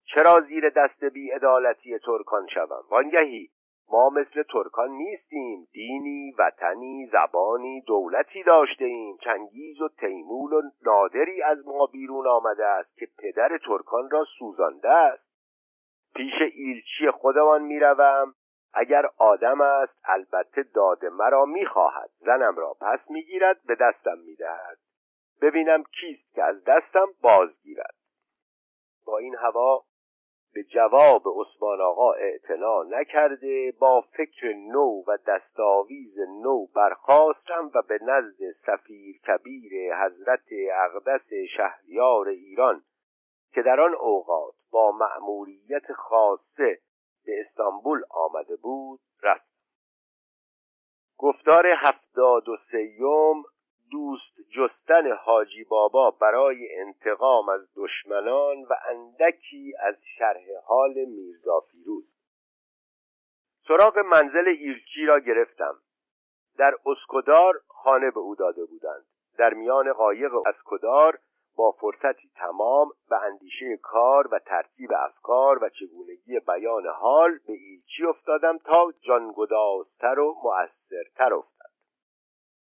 چرا زیر دست بی عدالتی ترکان شوم؟ وانگهی ما مثل ترکان نیستیم. دینی وطنی زبانی دولتی داشته ایم. چنگیز و تیمول و نادری از ما بیرون آمده است که پدر ترکان را سوزانده است. پیش ایلچی خودمان می‌روم. اگر آدم است البته داد مرا می‌خواهد. زنم را پس می‌گیرد به دستم می‌دهد. ببینم کیست که از دستم بازگیرد. با این هوا به جواب عثمان آقا اعتنا نکرده با فکر نو و دستاویز نو برخواستم و به نزد سفیر کبیر حضرت اقدس شهریار ایران که در آن اوقات با مأموریت خاصه به استانبول آمده بود رفت. گفتار هفتاد و سیوم دوست جستن حاجی بابا برای انتقام از دشمنان و اندکی از شرح حال میرزا فیروز. سراغ منزل ایرچی را گرفتم. در اسکدار خانه به او داده بودند. در میان قایق اسکدار با فرصتی تمام به اندیشه کار و ترتیب افکار و چگونگی بیان حال به ایلچی افتادم تا جانگدازتر و مؤثرتر افتد.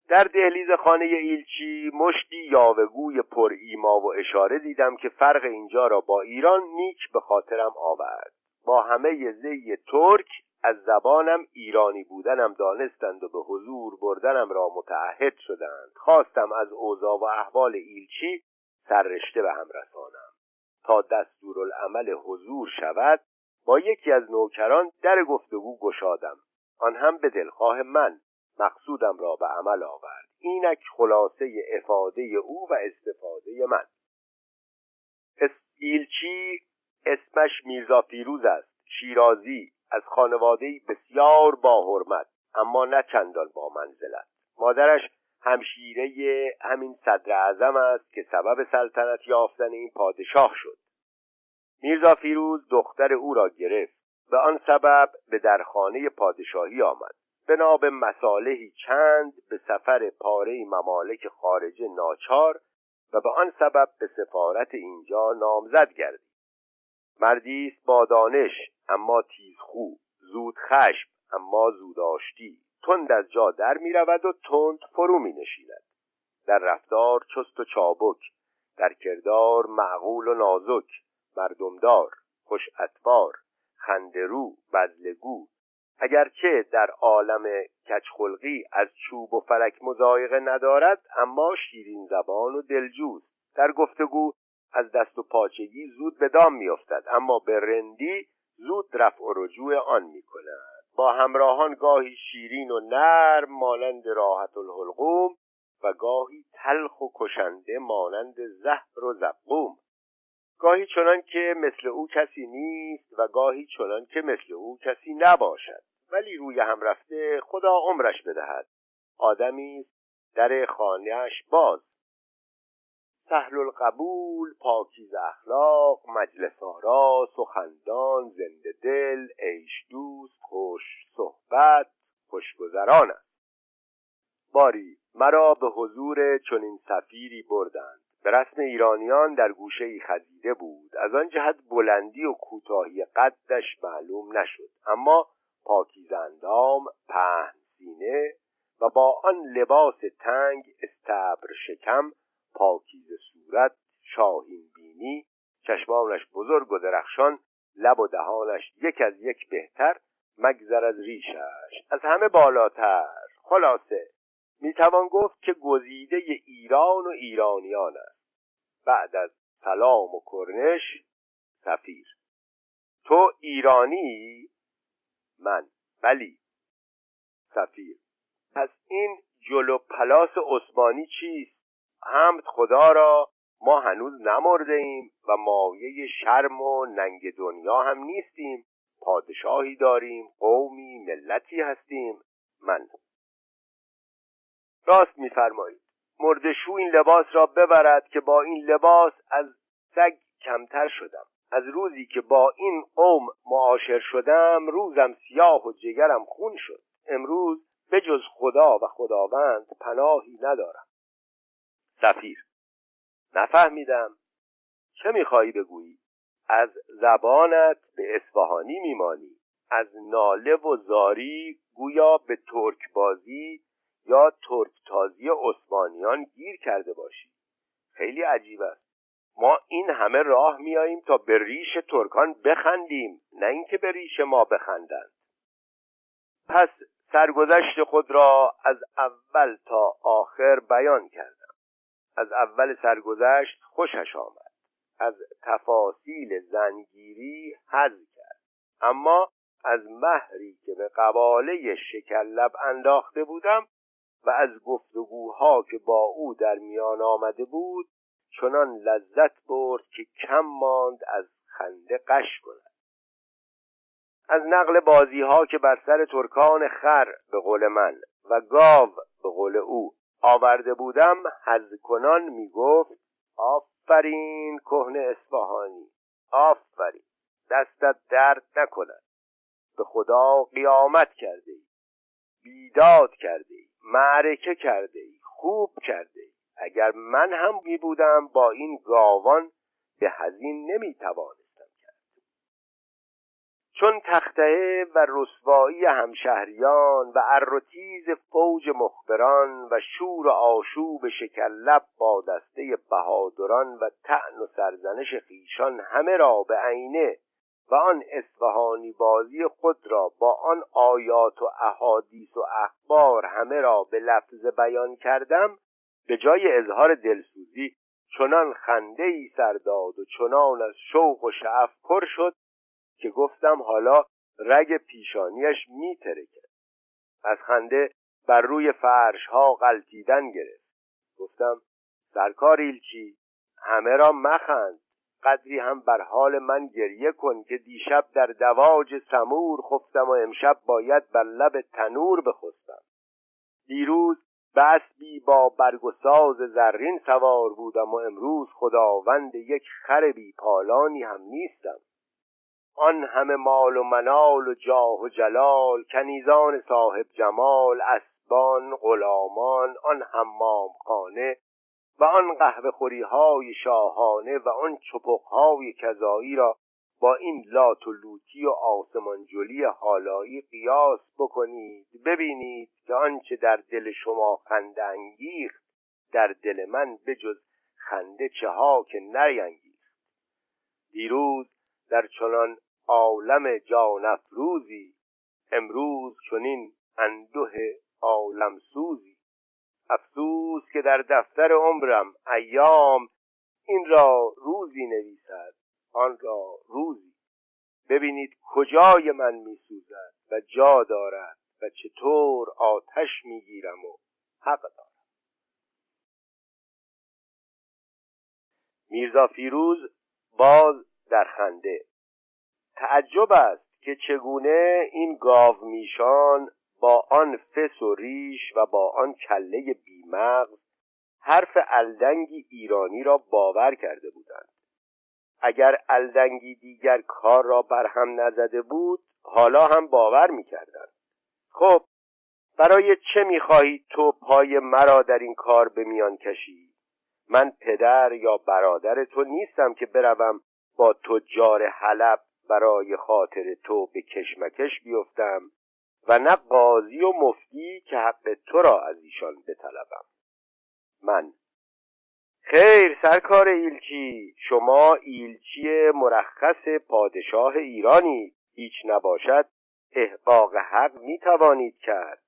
در دهلیز خانه ایلچی مشتی یاوگوی پر ایما و اشاره دیدم که فرق اینجا را با ایران نیک به خاطرم آورد. با همه زی ترک از زبانم ایرانی بودنم دانستند و به حضور بردنم را متعهد شدند. خواستم از اوضاع و احوال ایلچی سررشته به هم رسانم. تا دستورالعمل حضور شود با یکی از نوکران در گفتگو گشادم. آن هم به دلخواه من. مقصودم را به عمل آورد. اینک خلاصه افاده او و استفاده من. ایلچی اسمش میرزا فیروز است. شیرازی. از خانواده بسیار با حرمت اما نه چندان با منزلت. مادرش همشیره همین صدر اعظم است که سبب سلطنت یافتن این پادشاه شد. میرزا فیروز دختر او را گرفت. به آن سبب به درخانه پادشاهی آمد. بنا به مصالحی چند به سفر پاره ممالک خارجه ناچار و به آن سبب به سفارت اینجا نامزد گردید. مردی است با دانش اما تیزخو زود خشم اما زود تند از جا در می رود و تند فرو می نشیند در رفتار چست و چابک در کردار معقول و نازک مردمدار خوش اتبار خندرو بدلگو اگرچه در عالم کچخلقی از چوب و فلک مزایقه ندارد اما شیرین زبان و دلجوست. در گفتگو از دست و پاچگی زود به دام میافتد اما به رندی زود رفع و رجوع آن می کند با همراهان گاهی شیرین و نرم مانند راحت الحلقوم و گاهی تلخ و کشنده مانند زهر و زقوم گاهی چنان که مثل او کسی نیست و گاهی چنان که مثل او کسی نباشد. ولی روی هم رفته خدا عمرش بدهد. آدمی در خانهاش باز سهل القبول پاکیز اخلاق مجلس آرا سخندان زنده دل عیش دوست خوش صحبت خوشگذران است. باری مرا به حضور چنین سفیری بردند. به رسم ایرانیان در گوشه ای خزیده بود. از آن جهت بلندی و کوتاهی قدش معلوم نشد. اما پاکیز اندام پهن سینه و با آن لباس تنگ استبر شکم پاکیز صورت شاهین بینی چشمانش بزرگ و درخشان لب و دهانش یک از یک بهتر مگذر از ریشش. از همه بالاتر. خلاصه. می‌توان گفت که گزیده ایران و ایرانیان است. بعد از سلام و کرنش سفیر. تو ایرانی؟ من. بلی. سفیر. پس این جلو پلاس عثمانی چیست؟ حمد خدا را ما هنوز نمرده ایم و مایه شرم و ننگ دنیا هم نیستیم. پادشاهی داریم قومی ملتی هستیم. من. راست میفرمایید. مردشو این لباس را ببرد که با این لباس از سگ کمتر شدم. از روزی که با این قوم معاشر شدم روزم سیاه و جگرم خون شد. امروز به جز خدا و خداوند پناهی ندارم. سفیر. نفهمیدم. چه می‌خواهی بگویی؟ از زبانت به اصفهانی میمانی از ناله و زاری گویا به ترک بازی یا ترک تازی عثمانیان گیر کرده باشی. خیلی عجیب است. ما این همه راه میاییم تا به ریش ترکان بخندیم نه اینکه به ریش ما بخندند. پس سرگذشت خود را از اول تا آخر بیان کردم از اول سرگذشت خوشش آمد. از تفاصیل زنگیری حز کرد. اما از مهری که به قباله شکلب انداخته بودم و از گفتگوها که با او در میان آمده بود چنان لذت برد که کم ماند از خنده قش کند. از نقل بازی ها که بر سر ترکان خر به قول من و گاو به قول او آورده بودم حز کنان می‌گفت آفرین کهن اصفهانی آفرین دستت درد نکند به خدا قیامت کرده ای بیداد کرده ای معرکه کرده ای خوب کرده ای اگر من هم می بودم با این گاوان به هزین نمی توانستم کرد چون تخته و رسوایی همشهریان و اروتیز فوج مخبران و شور و آشوب شکلب با دسته بهادران و تعن و سرزنش خیشان همه را به عینه و آن اصفهانی بازی خود را با آن آیات و احادیث و اخبار همه را به لفظ بیان کردم به جای اظهار دلسوزی چنان خنده ای سرداد و چنان از شوق و شعف پر شد که گفتم حالا رگ پیشانیش کرد از خنده بر روی فرش ها غلطیدن گرفت. گفتم سرکار ایلچی همه را مخند. قدری هم بر حال من گریه کن که دیشب در دواج سمور خفتم و امشب باید بر لب تنور بخستم. دیروز بی با برگ زرین سوار بودم و امروز خداوند یک خر بی پالانی هم نیستم. آن همه مال و منال و جاه و جلال کنیزان صاحب جمال اسبان غلامان آن حمام خانه و آن قهوه خوری های شاهانه و آن چپق های کذایی را با این لات و لوتی و آسمان جلی حالایی قیاس بکنید. ببینید که آنچه در دل شما خنده انگیخت در دل من بجز خنده چه ها که نینگیخت دیروز در چنان عالم جان افروزی امروز چنین انده عالم سوزی افسوس که در دفتر عمرم ایام این را روزی نویسد آن را روزی. ببینید کجای من میسوزد و جا دارد و چطور آتش می‌گیرم و حق دارم. میرزا فیروز باز در خنده. تعجب است که چگونه این گاو میشان با آن فس و ریش و با آن کله مغز حرف الدنگی ایرانی را باور کرده بودند. اگر الدنگی دیگر کار را برهم نزده بود حالا هم باور می‌کردند. خب برای چه می‌خواهی تو پای مرا در این کار به میان کشی؟ من پدر یا برادر تو نیستم که بروم با تجار حلب برای خاطر تو به کشمکش بیفتم و نه قاضی و مفتی که حق تو را از ایشان بطلبم. من. خیر سرکار ایلچی شما ایلچی مرخص پادشاه ایرانی. هیچ نباشد احقاق حق می توانید کرد.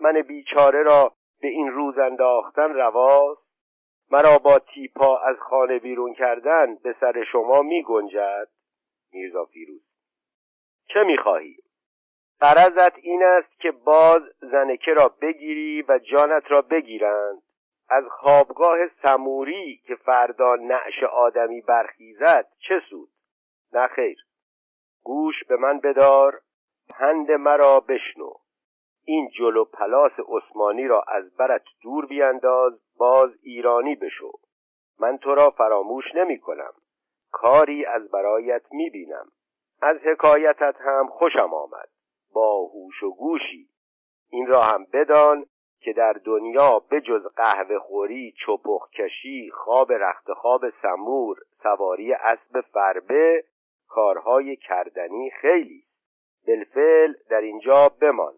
من بیچاره را به این روز انداختن رواست. مرا با تیپا از خانه بیرون کردن به سر شما می گنجد میرزا فیروز. چه می خواهی؟ قرضت این است که باز زنکه را بگیری و جانت را بگیرند. از خوابگاه سموری که فردا نعش آدمی برخیزد چه سود؟ نه خیر. گوش به من بدار. پند مرا بشنو. این جلو پلاس عثمانی را از برت دور بیانداز باز ایرانی بشو. من تو را فراموش نمی کنم. کاری از برایت می بینم. از حکایتت هم خوشم آمد. با هوش و گوشی. این را هم بدان که در دنیا بجز قهوه خوری چپخ کشی خواب رخت خواب سمور سواری اسب فربه کارهای کردنی خیلی بالفعل در اینجا بمان.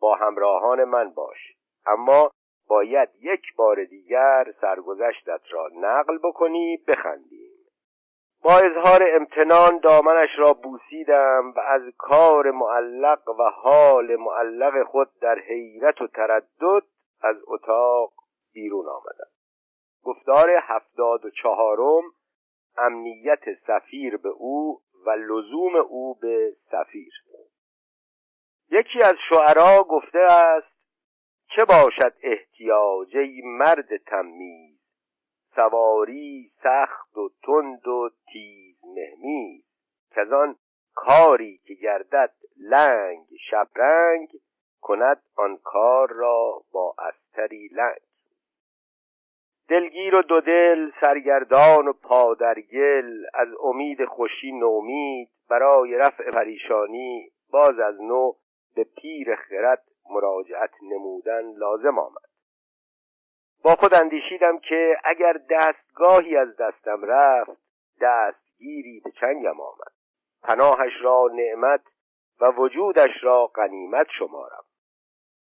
با همراهان من باش. اما باید یک بار دیگر سرگذشتت را نقل بکنی بخندیم. با اظهار امتنان دامنش را بوسیدم و از کار معلق و حال معلق خود در حیرت و تردد از اتاق بیرون آمدم. گفتار هفتاد و چهارم امنیت سفیر به او و لزوم او به سفیر. یکی از شعرا گفته است چه باشد احتیاج مرد تمیز؟ سواری سخت و تند و تیز مهمی کزان کاری که گردد لنگ شبرنگ کند آن کار را با استری لنگ. دلگیر و دو دل سرگردان و پادرگل از امید خوشی نومید. برای رفع پریشانی باز از نو به پیر خرد مراجعت نمودن لازم آمد. با خود اندیشیدم که اگر دستگاهی از دستم رفت دستگیری به چنگم آمد. پناهش را نعمت و وجودش را غنیمت شمارم.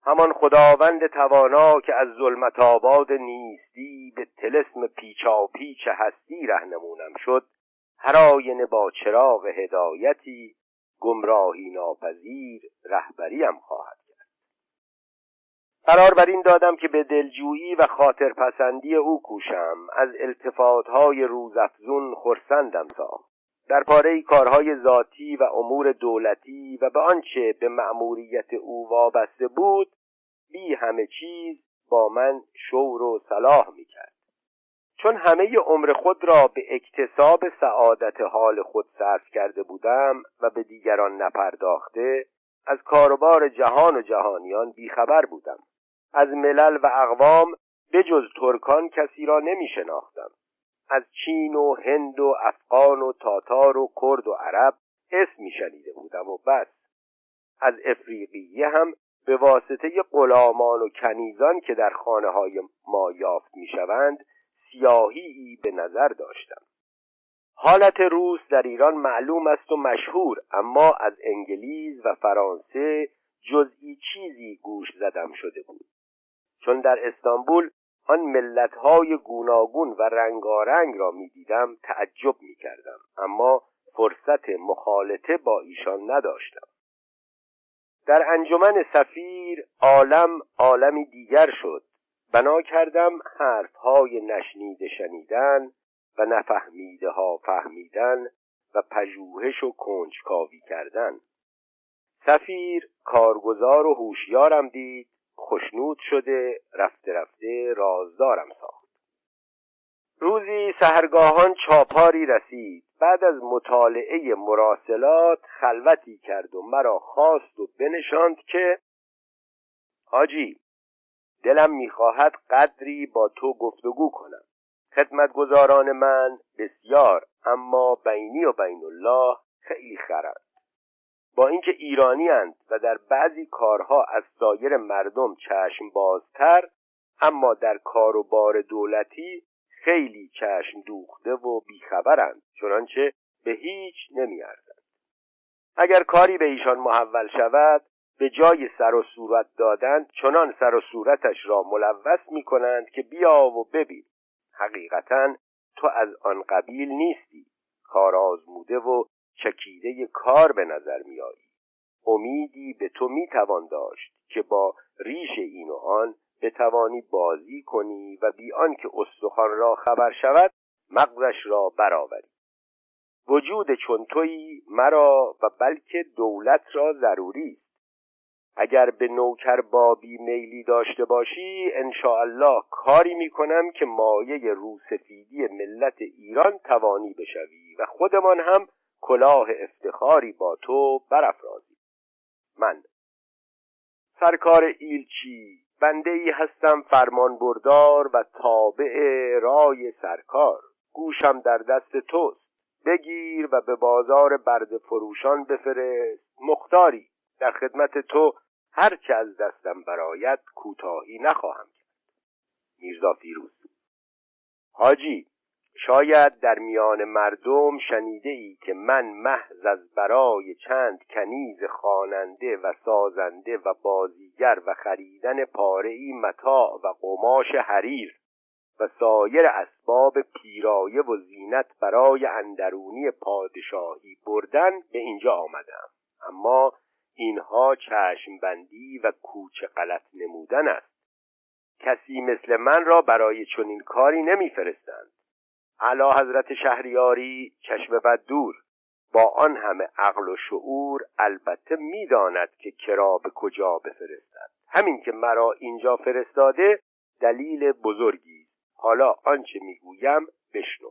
همان خداوند توانا که از ظلمت آباد نیستی به تلسم پیچا پیچ هستی رهنمونم شد هر آینه با چراغ هدایتی گمراهی ناپذیر رهبریم خواهد کرد. قرار بر این دادم که به دلجویی و خاطرپسندی او کوشم از التفاتهای روزافزون خرسندم ساخت در پاره کارهای ذاتی و امور دولتی و به آنچه به مأموریت او وابسته بود بی همه چیز با من شور و صلاح می‌کرد. چون همه عمر خود را به اکتساب سعادت حال خود صرف کرده بودم و به دیگران نپرداخته از کاروبار جهان و جهانیان بیخبر بودم. از ملل و اقوام بجز ترکان کسی را نمی شناختم. از چین و هند و افغان و تاتار و کرد و عرب اسمی شنیده بودم و بس. از افریقیه هم به واسطه غلامان و کنیزان که در خانه های ما یافت می شوند سیاهی به نظر داشتم. حالت روس در ایران معلوم است و مشهور اما از انگلیس و فرانسه جزئی چیزی گوش زدم شده بود. چون در استانبول آن ملتهای گوناگون و رنگارنگ را می‌دیدم تعجب می‌کردم اما فرصت مخالطه با ایشان نداشتم. در انجمن سفیر عالم عالمی دیگر شد. بنا کردم حرفهای نشنیده شنیدن و نفهمیده ها فهمیدن و پژوهش و کنجکاوی کردن. سفیر کارگزار و هوشیارم دید خشنود شده رفته رفته رازدارم ساخت. روزی سهرگاهان چاپاری رسید. بعد از مطالعه مراسلات خلوتی کرد و مرا خواست و بنشاند که حاجی دلم می‌خواهد قدری با تو گفتگو کنم. خدمتگزاران من بسیار اما بینی و بین الله خیلی خرند. با اینکه ایرانی اند و در بعضی کارها از سایر مردم چشم بازتر اما در کار و بار دولتی خیلی چشم دوخته و بیخبرند چنانچه به هیچ نمیارزند اگر کاری به ایشان محول شود به جای سر و صورت دادن چنان سر و صورتش را ملوث می کنند که بیا و ببین. حقیقتا تو از آن قبیل نیستی. کار آزموده و چکیده کار به نظر میایی امیدی به تو می‌توان داشت که با ریش این و آن بتوانی بازی کنی و بی که استخوان را خبر شود مغزش را برآوری. وجود چون تویی مرا و بلکه دولت را ضروری است. اگر به نوکر بابی میلی داشته باشی الله کاری می‌کنم که مایه روسفیدی ملت ایران توانی بشوی و خودمان هم کلاه افتخاری با تو برافرازیم من سرکار ایلچی بنده ای هستم فرمان بردار و تابع رای سرکار. گوشم در دست توست. بگیر و به بازار برد فروشان بفرست. مختاری. در خدمت تو هرچه از دستم برایت کوتاهی نخواهم کرد. میرزا فیروز. حاجی شاید در میان مردم شنیده ای که من محض از برای چند کنیز خواننده و سازنده و بازیگر و خریدن پاره ای متاع و قماش حریر و سایر اسباب پیرایه و زینت برای اندرونی پادشاهی بردن به اینجا آمدم اما اینها چشم بندی و کوچه غلط نمودن است. کسی مثل من را برای چنین کاری نمیفرستند. علا حضرت شهریاری چشم بد دور. با آن همه عقل و شعور البته می‌داند که کرا به کجا بفرستد. همین که مرا اینجا فرستاده دلیل بزرگی حالا آنچه می‌گویم بشنو.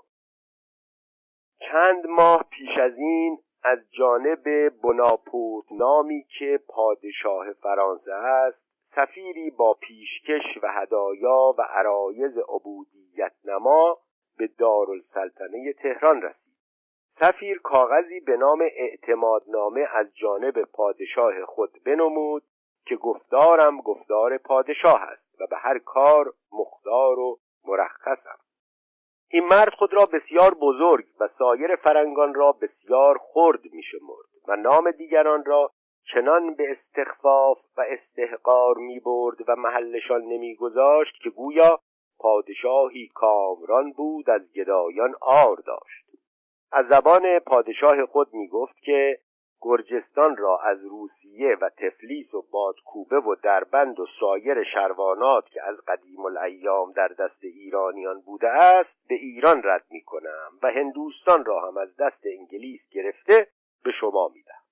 چند ماه پیش از این از جانب بناپورت نامی که پادشاه فرانسه است سفیری با پیشکش و هدایا و عرایز عبودیت نما به دارالسلطنه تهران رسید. سفیر کاغذی به نام اعتمادنامه از جانب پادشاه خود بنمود که گفتارم گفتار پادشاه است و به هر کار مختار و مرخصم. این مرد خود را بسیار بزرگ و سایر فرنگان را بسیار خرد میشمرد و نام دیگران را چنان به استخفاف و استحقار می برد و محلشان نمیگذاشت که گویا پادشاهی کامران بود از گدایان آر داشت. از زبان پادشاه خود می گفت که گرجستان را از روسیه و تفلیس و بادکوبه و دربند و سایر شروانات که از قدیم الایام در دست ایرانیان بوده است به ایران رد می کنم و هندوستان را هم از دست انگلیس گرفته به شما میدم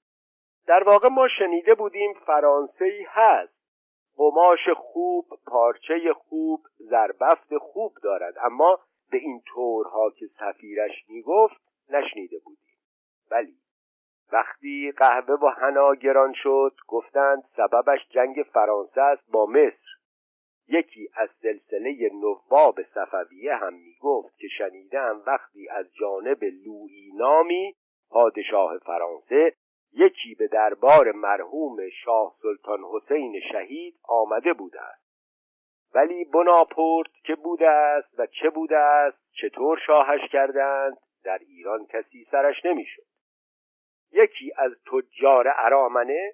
در واقع ما شنیده بودیم فرانسه هست. قماش خوب پارچه خوب زربفت خوب دارد. اما به این طورها که سفیرش می‌گفت نشنیده بودیم. ولی وقتی قهوه و حنا گران شد گفتند سببش جنگ فرانسه است با مصر. یکی از سلسله نواب صفویه هم می‌گفت که شنیدم وقتی از جانب لویی نامی پادشاه فرانسه یکی به دربار مرحوم شاه سلطان حسین شهید آمده بوده است. ولی بناپورت که بوده است و چه بوده است چطور شاهش کردند در ایران کسی سرش نمی‌شد. یکی از تجار ارامنه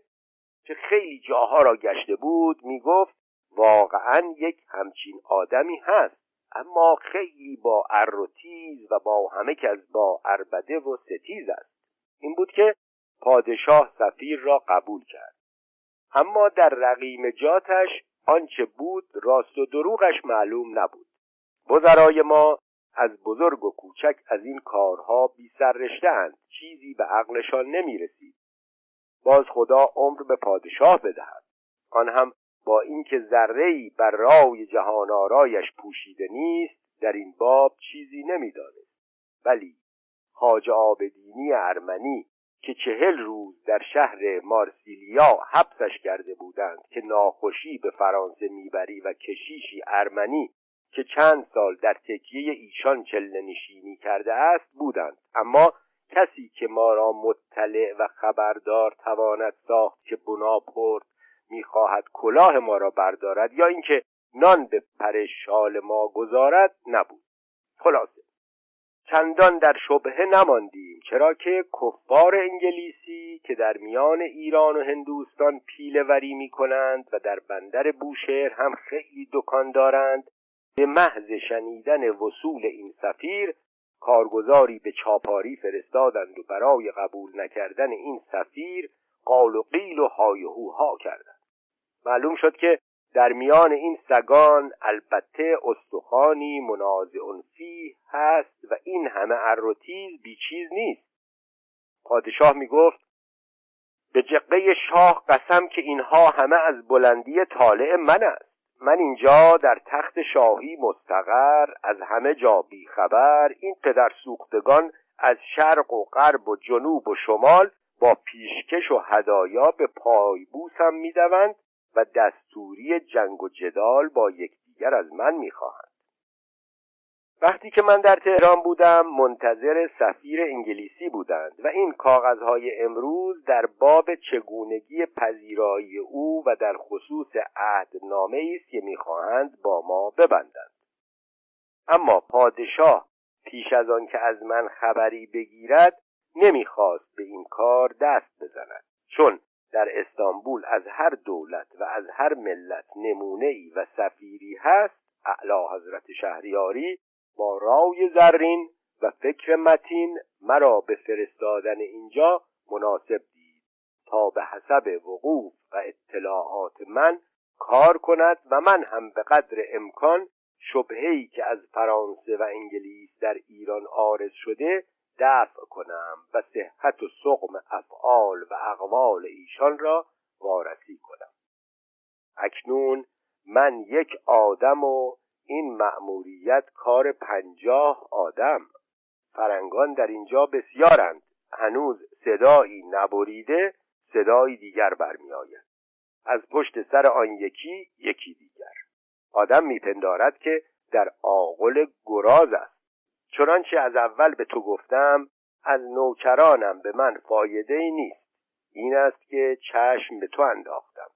که خیلی جاها را گشته بود می‌گفت واقعا یک همچین آدمی هست. اما خیلی با ار و تیز و با همه از با اربده و ستیز است. این بود که پادشاه سفیر را قبول کرد. اما در رقیم جاتش آنچه بود راست و دروغش معلوم نبود. وزرای ما از بزرگ و کوچک از این کارها بی سر چیزی به عقلشان نمی رسید باز خدا عمر به پادشاه بدهد. آن هم با اینکه ذره‌ای بر رای جهان آرایش پوشیده نیست در این باب چیزی نمی‌دانست. ولی حاج آبدینی ارمنی که چهل روز در شهر مارسیلیا حبسش کرده بودند که ناخوشی به فرانسه می‌بری و کشیشی ارمنی که چند سال در تکیه ایشان چله نشینی کرده است بودند. اما کسی که ما را مطلع و خبردار تواند ساخت که بناپورت می‌خواهد کلاه ما را بردارد یا اینکه نان به پر شال ما گذارد نبود. خلاصه چندان در شبهه نماندیم چرا که کفار انگلیسی که در میان ایران و هندوستان پیله وری می کنند و در بندر بوشهر هم خیلی دکان دارند به محض شنیدن وصول این سفیر کارگزاری به چاپاری فرستادند و برای قبول نکردن این سفیر قال و قیل و های ها کردند. معلوم شد که در میان این سگان البته استخوانی منازع فی هست و این همه اروتیز بیچیز نیست. پادشاه می گفت به جقه شاه قسم که اینها همه از بلندی طالع من است. من اینجا در تخت شاهی مستقر از همه جا بیخبر این پدر سوختگان از شرق و غرب و جنوب و شمال با پیشکش و هدایا به پایبوسم می‌دوند و دستوری جنگ و جدال با یکدیگر از من می‌خواهند. وقتی که من در تهران بودم منتظر سفیر انگلیسی بودند و این کاغذهای امروز در باب چگونگی پذیرایی او و در خصوص عهدنامه است که می‌خواهند با ما ببندند. اما پادشاه پیش از آن که از من خبری بگیرد نمی‌خواست به این کار دست بزند. چون در استانبول از هر دولت و از هر ملت نمونه ای و سفیری هست اعلی حضرت شهریاری با رای زرین و فکر متین مرا به فرستادن اینجا مناسب دید تا به حسب وقوف و اطلاعات من کار کند و من هم به قدر امکان شبهی که از فرانسه و انگلیس در ایران آرز شده دفع کنم و صحت و سقم افعال و اقوال ایشان را وارسی کنم. اکنون من یک آدم و این مأموریت کار پنجاه آدم. فرنگان در اینجا بسیارند. هنوز صدایی نبریده صدایی دیگر برمیآید. از پشت سر آن یکی یکی دیگر. آدم میپندارد که در آغل گراز است. چنانچه از اول به تو گفتم از نوکرانم به من فایده ای نیست. این است که چشم به تو انداختم.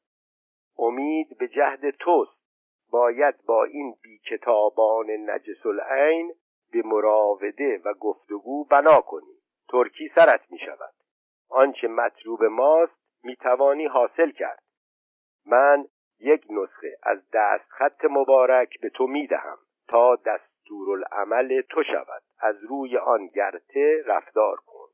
امید به جهد توست. باید با این بیکتابان نجس العین به مراوده و گفتگو بنا کنی. ترکی سرت می شود آنچه مطلوب ماست می توانی حاصل کرد. من یک نسخه از دست خط مبارک به تو می دهم تا دستورالعمل تو شود. از روی آن گرته رفتار کن.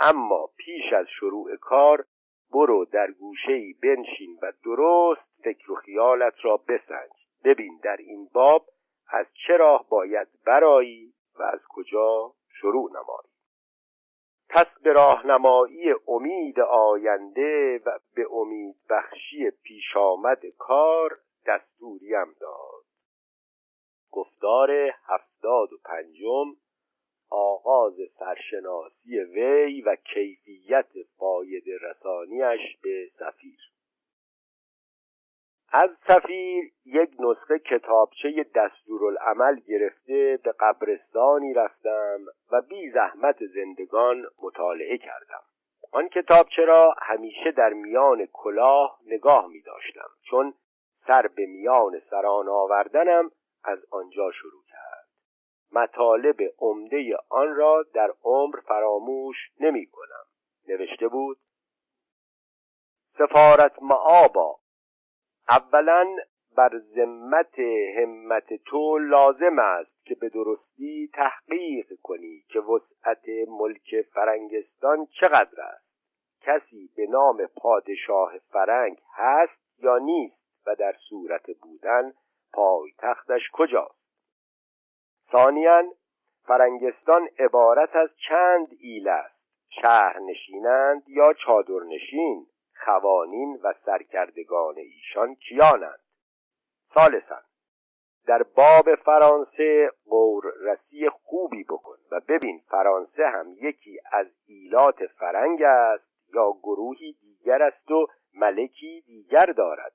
اما پیش از شروع کار برو در گوشهی بنشین و درست فکر و خیالت را بسنج. ببین در این باب از چه راه باید برایی و از کجا شروع نمایی. پس به راهنمایی امید آینده و به امید بخشی پیش آمد کار دستوریم داد. گفتار هفتاد و پنجم آغاز سرشناسی وی و کیفیت فاید رسانیش به سفیر. از سفیر یک نسخه کتابچه دستورالعمل گرفته به قبرستانی رفتم و بی زحمت زندگان مطالعه کردم. آن کتابچه را همیشه در میان کلاه نگاه می داشتم چون سر به میان سران آوردنم از آنجا شروع کرد. مطالب عمده آن را در عمر فراموش نمی کنم. نوشته بود سفارت معابا اولا بر ذمت همت تو لازم است که به درستی تحقیق کنی که وسعت ملک فرنگستان چقدر است. کسی به نام پادشاه فرنگ هست یا نیست و در صورت بودن پایتختش کجاست؟ ثانیا فرنگستان عبارت از چند ایل است؟ شهر نشینند یا چادرنشین؟ خوانین و سرکردگان ایشان کیانند؟ ثالثا در باب فرانسه قوررسی خوبی بکن و ببین فرانسه هم یکی از ایلات فرنگ است یا گروهی دیگر است و ملکی دیگر دارد.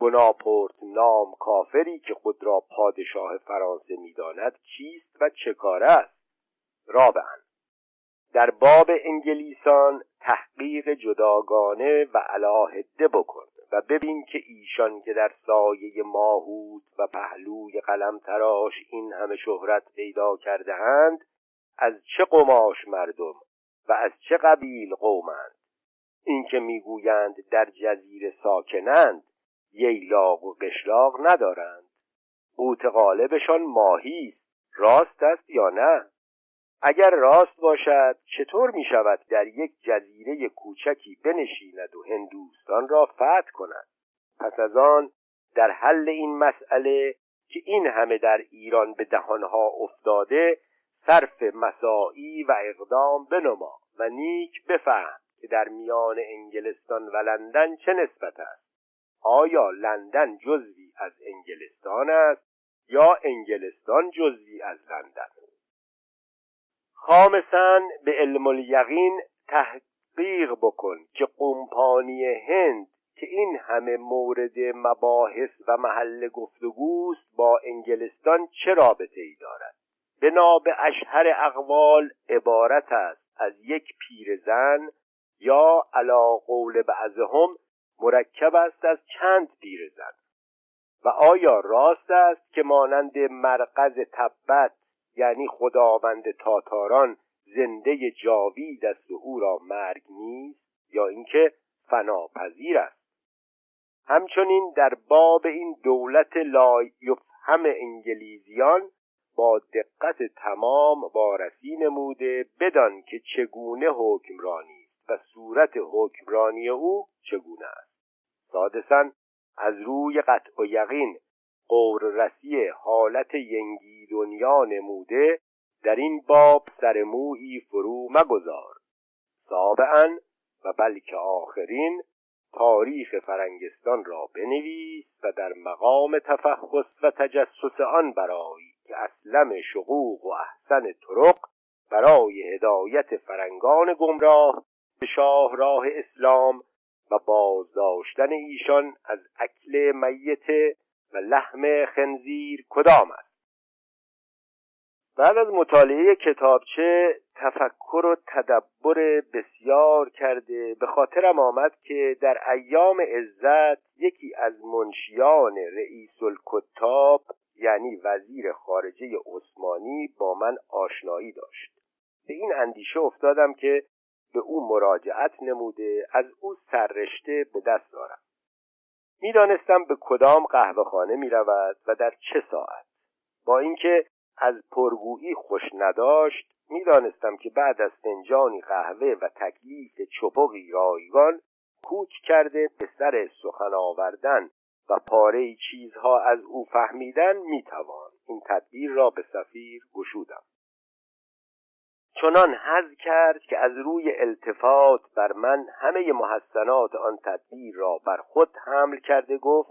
بناپورت نام کافری که خود را پادشاه فرانسه می‌داند چیست و چه کاره است؟ رابعا در باب انگلیسان تحقیق جداگانه و علاهده بکن و ببین که ایشان که در سایه ماهود و پهلوی قلم تراش این همه شهرت پیدا کرده هند از چه قماش مردم و از چه قبیل قومند؟ اینکه می‌گویند در جزیره ساکنند ییلاق و قشلاق ندارند. قوت غالبشان ماهی است. راست است یا نه؟ اگر راست باشد چطور می شود در یک جزیره کوچکی بنشیند و هندوستان را فتح کند؟ پس از آن در حل این مسئله که این همه در ایران به دهانها افتاده صرف مساعی و اقدام بنما و نیک بفهم که در میان انگلستان و لندن چه نسبت است. آیا لندن جزوی از انگلستان است یا انگلستان جزوی از لندن؟ خامسا به علم الیقین تحقیق بکن که قمپانی هند که این همه مورد مباحث و محل گفتگوست با انگلستان چه رابطه ای دارد؟ بنا به اشهر اقوال عبارت است از یک پیرزن یا علا قول بعضهم مرکب است از چند پیرزن و آیا راست است که مانند مرقز تبت یعنی خداوند تاتاران زنده جاوید است و او را مرگ نیست یا اینکه فناپذیر است؟ همچنین در باب این دولت لا یفهم انگلیزیان با دقت تمام وارسی نموده بدان که چگونه حکمرانی و صورت حکمرانی او چگونه است؟ سادسا از روی قطع و یقین قوررسی حالت ینگی دنیا نموده در این باب سرمویی فرو مگذار. سابعا و بلکه آخرین تاریخ فرنگستان را بنویس و در مقام تفحص و تجسس آن برایی که اسلم شقوق و احسن طرق برای هدایت فرنگان گمراه به شاهراه اسلام و بازداشتن ایشان از اکل میت و لحم خنزیر کدام است؟ بعد از مطالعه کتابچه تفکر و تدبر بسیار کرده به خاطرم آمد که در ایام عزت یکی از منشیان رئیس الکتاب یعنی وزیر خارجه عثمانی با من آشنایی داشت. به این اندیشه افتادم که به او مراجعت نموده از او سررشته به دست دارم می‌دانستم به کدام قهوه خانه می رود و در چه ساعت. با اینکه از پرگویی خوش نداشت می‌دانستم که بعد از فنجانی قهوه و تکلیف چپقی رایگان کوچ کرده به سر سخن آوردن و پاره چیزها از او فهمیدن می‌توان. این تدبیر را به سفیر گشودم. چنان حز کرد که از روی التفات بر من همه محسنات آن تدبیر را بر خود حمل کرده گفت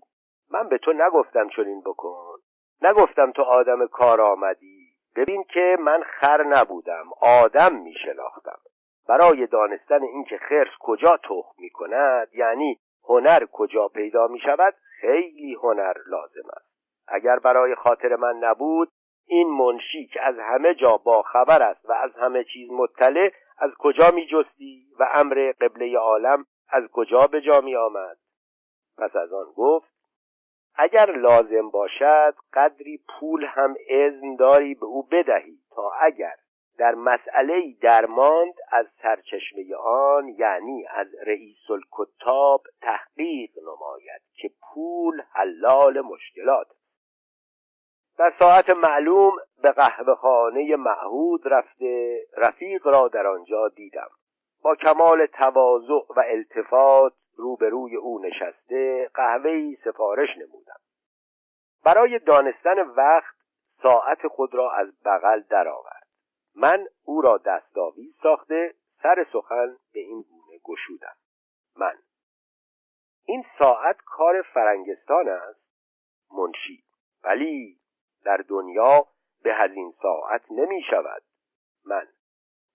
من به تو نگفتم چنین بکن. نگفتم تو آدم کار آمدی. ببین که من خر نبودم آدم می شناختم. برای دانستن اینکه خرس کجا تخم می کند یعنی هنر کجا پیدا می شود خیلی هنر لازم است. اگر برای خاطر من نبود این منشی که از همه جا با خبر است و از همه چیز مطلع از کجا می جستی و امر قبله عالم از کجا به جا می آمد؟ پس از آن گفت اگر لازم باشد قدری پول هم اذن داری به او بدهی تا اگر در مسئله درماند از سرچشمه آن یعنی از رئیس الکتاب تحقیق نماید که پول حلال مشکلات در ساعت معلوم به قهوه خانه معهود رفته رفیق را در آنجا دیدم. با کمال تواضع و التفات روبروی او نشسته قهوهی سفارش نمودم. برای دانستن وقت ساعت خود را از بغل درآورد. من او را دستاویز ساخته سر سخن به این گونه گشودم. من این ساعت کار فرنگستان است منشی. ولی در دنیا به از این ساعت نمی شود. من.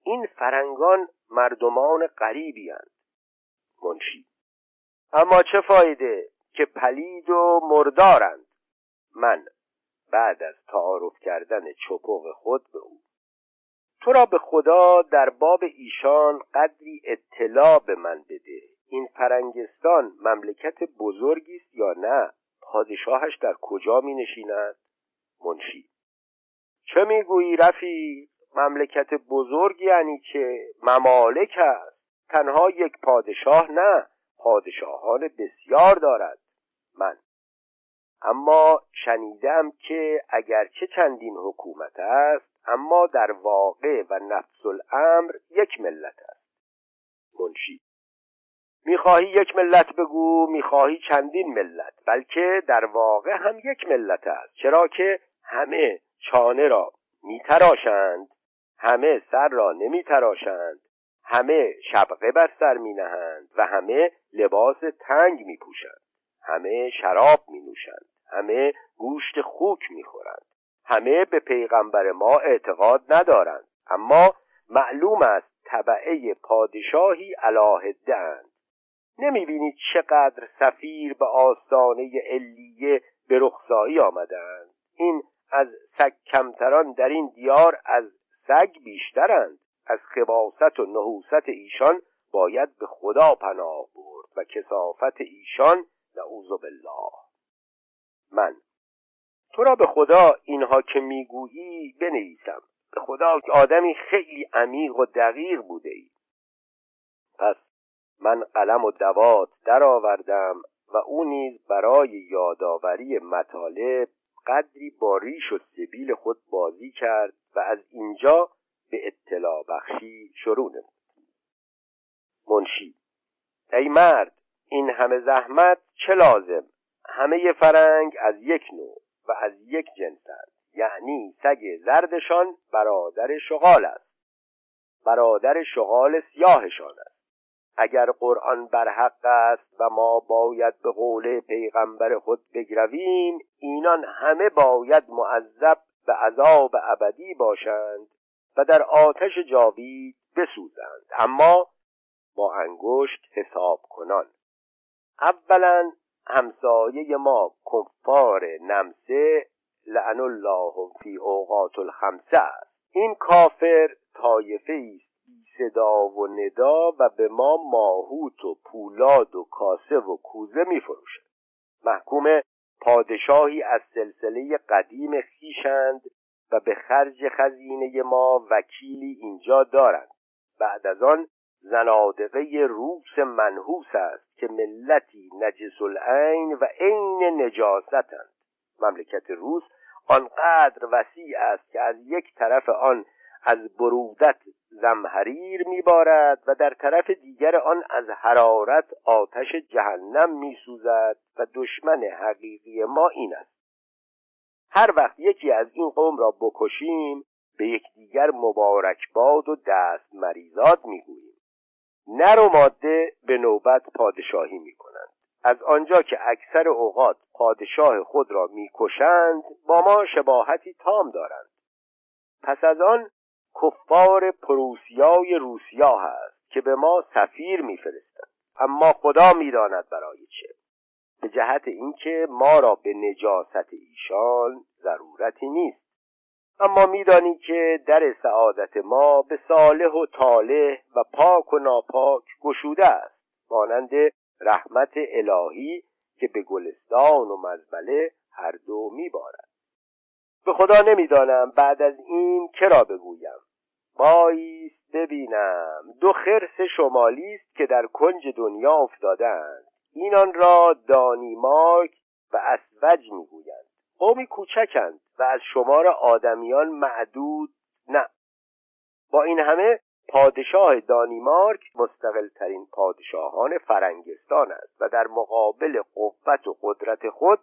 این فرنگان مردمان غریبی هند. منشی. اما چه فایده که پلید و مردارند؟ من. بعد از تعارف کردن چپق خود به او. تو را به خدا در باب ایشان قدری اطلاع به من بده. این فرنگستان مملکت بزرگی است یا نه؟ پادشاهش در کجا می نشیند؟ منشی. چه می‌گویی رفی؟ مملکت بزرگ یعنی که ممالک است. تنها یک پادشاه نه پادشاهان بسیار دارد. من. اما شنیدم که اگرچه چندین حکومت است اما در واقع و نفس الامر یک ملت است. منشی. می‌خواهی یک ملت بگو؟ می‌خواهی چندین ملت؟ بلکه در واقع هم یک ملت است. چرا که همه چانه را میتراشند همه سر را نمیتراشند همه شبقه بر سر می نهند و همه لباس تنگ می پوشند همه شراب می نوشند همه گوشت خوک می خورند همه به پیغمبر ما اعتقاد ندارند. اما معلوم است طبعه پادشاهی علاهده اند. نمی بینید چقدر سفیر به آستانه علیه به رخصایی آمدند این از سگ کمتران در این دیار از سگ بیشترند. از خباست و نحوست ایشان باید به خدا پناه برد و کسافت ایشان نعوذ بالله. من تو را به خدا اینها که می‌گویی بنویسم. به خدا آدمی خیلی عمیق و دقیق بوده ای. پس من قلم و دوات درآوردم و او نیز برای یادآوری مطالب قدری با ریش و سبیل خود بازی کرد و از اینجا به اطلاع بخشی شروع نمود. منشی ای مرد این همه زحمت چه لازم؟ همه فرنگ از یک نوع و از یک جنسند یعنی سگ زردشان برادر شغال است. برادر شغال سیاهشان است. اگر قرآن برحق است و ما باید به قول پیغمبر خود بگرویم اینان همه باید معذب به عذاب ابدی باشند و در آتش جاوید بسوزند. اما با انگشت حساب کنان. اولا همسایه ما کفار نمسه لعن الله فی اوقات الخمسه این کافر طایفه است صدا و ندا و به ما ماهوت و پولاد و کاسه و کوزه میفروشد. محکوم پادشاهی از سلسله قدیم خیشند و به خرج خزینه ما وکیلی اینجا دارند. بعد از آن زنادقه روس منحوس است که ملتی نجس العین و عین نجاستند. مملکت روس آنقدر وسیع است که از یک طرف آن از برودت زمهریر میبارد و در طرف دیگر آن از حرارت آتش جهنم میسوزد و دشمن حقیقی ما این است. هر وقت یکی از این قوم را بکشیم به یکدیگر مبارکباد و دست مریزاد می‌گوییم. نر و ماده به نوبت پادشاهی می‌کنند. از آنجا که اکثر اوقات پادشاه خود را می‌کشند با ما شباهتی تام دارند. پس از آن کفار پروسیای روسیا هست که به ما سفیر میفرستند. اما خدا می‌داند برای چه. به جهت اینکه ما را به نجاست ایشان ضرورتی نیست. اما میدانی که در سعادت ما به صالح و طالح و پاک و ناپاک گشوده است. مانند رحمت الهی که به گلستان و مزبله هر دو میبارد. به خدا نمی‌دانم بعد از این کرا بگویم. بایست ببینم. دو خرس شمالی است که در کنج دنیا افتادند اینان را دانیمارک و اسوج می‌گویند. قومی کوچکند و از شمار آدمیان معدود نه. با این همه پادشاه دانیمارک مستقل ترین پادشاهان فرنگستان است و در مقابل قوت و قدرت خود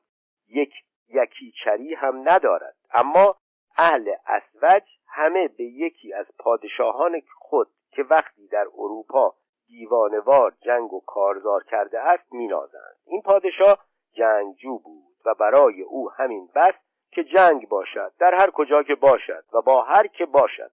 یک یکیچری هم ندارد. اما اهل اسوج همه به یکی از پادشاهان خود که وقتی در اروپا دیوانوار جنگ و کارزار کرده است مینازند. این پادشاه جنگجو بود و برای او همین بس که جنگ باشد در هر کجا که باشد و با هر که باشد.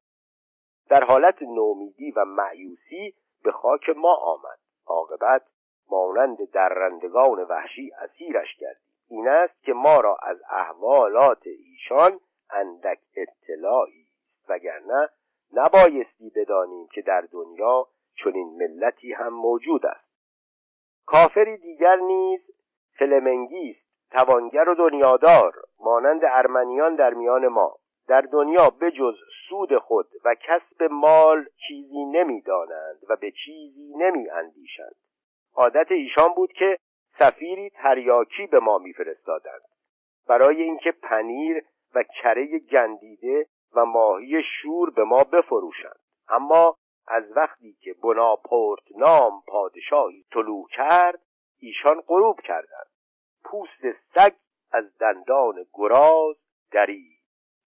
در حالت نومیدی و معیوسی به خاک ما آمد. عاقبت مانند درندگان وحشی اسیرش کردیم این است که ما را از احوالات ایشان اندک اطلاعی وگرنه نبایستی بدانیم که در دنیا چنین ملتی هم موجود است. کافری دیگر نیز فلمنگیست توانگر و دنیادار مانند ارمنیان در میان ما. در دنیا بجز سود خود و کسب مال چیزی نمی‌دانند و به چیزی نمی اندیشند عادت ایشان بود که سفیری تریاکی به ما میفرستادند. برای اینکه پنیر و کره گندیده و ماهی شور به ما بفروشند. اما از وقتی که بناپورت نام پادشاهی طلوع کرد ایشان غروب کردند. پوست سگ از دندان گراز درید.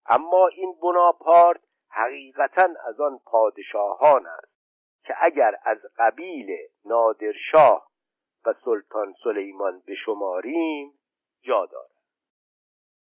اما این بناپارت حقیقتا از آن پادشاهان است که اگر از قبیل نادرشاه و سلطان سلیمان بشماریم جا دارد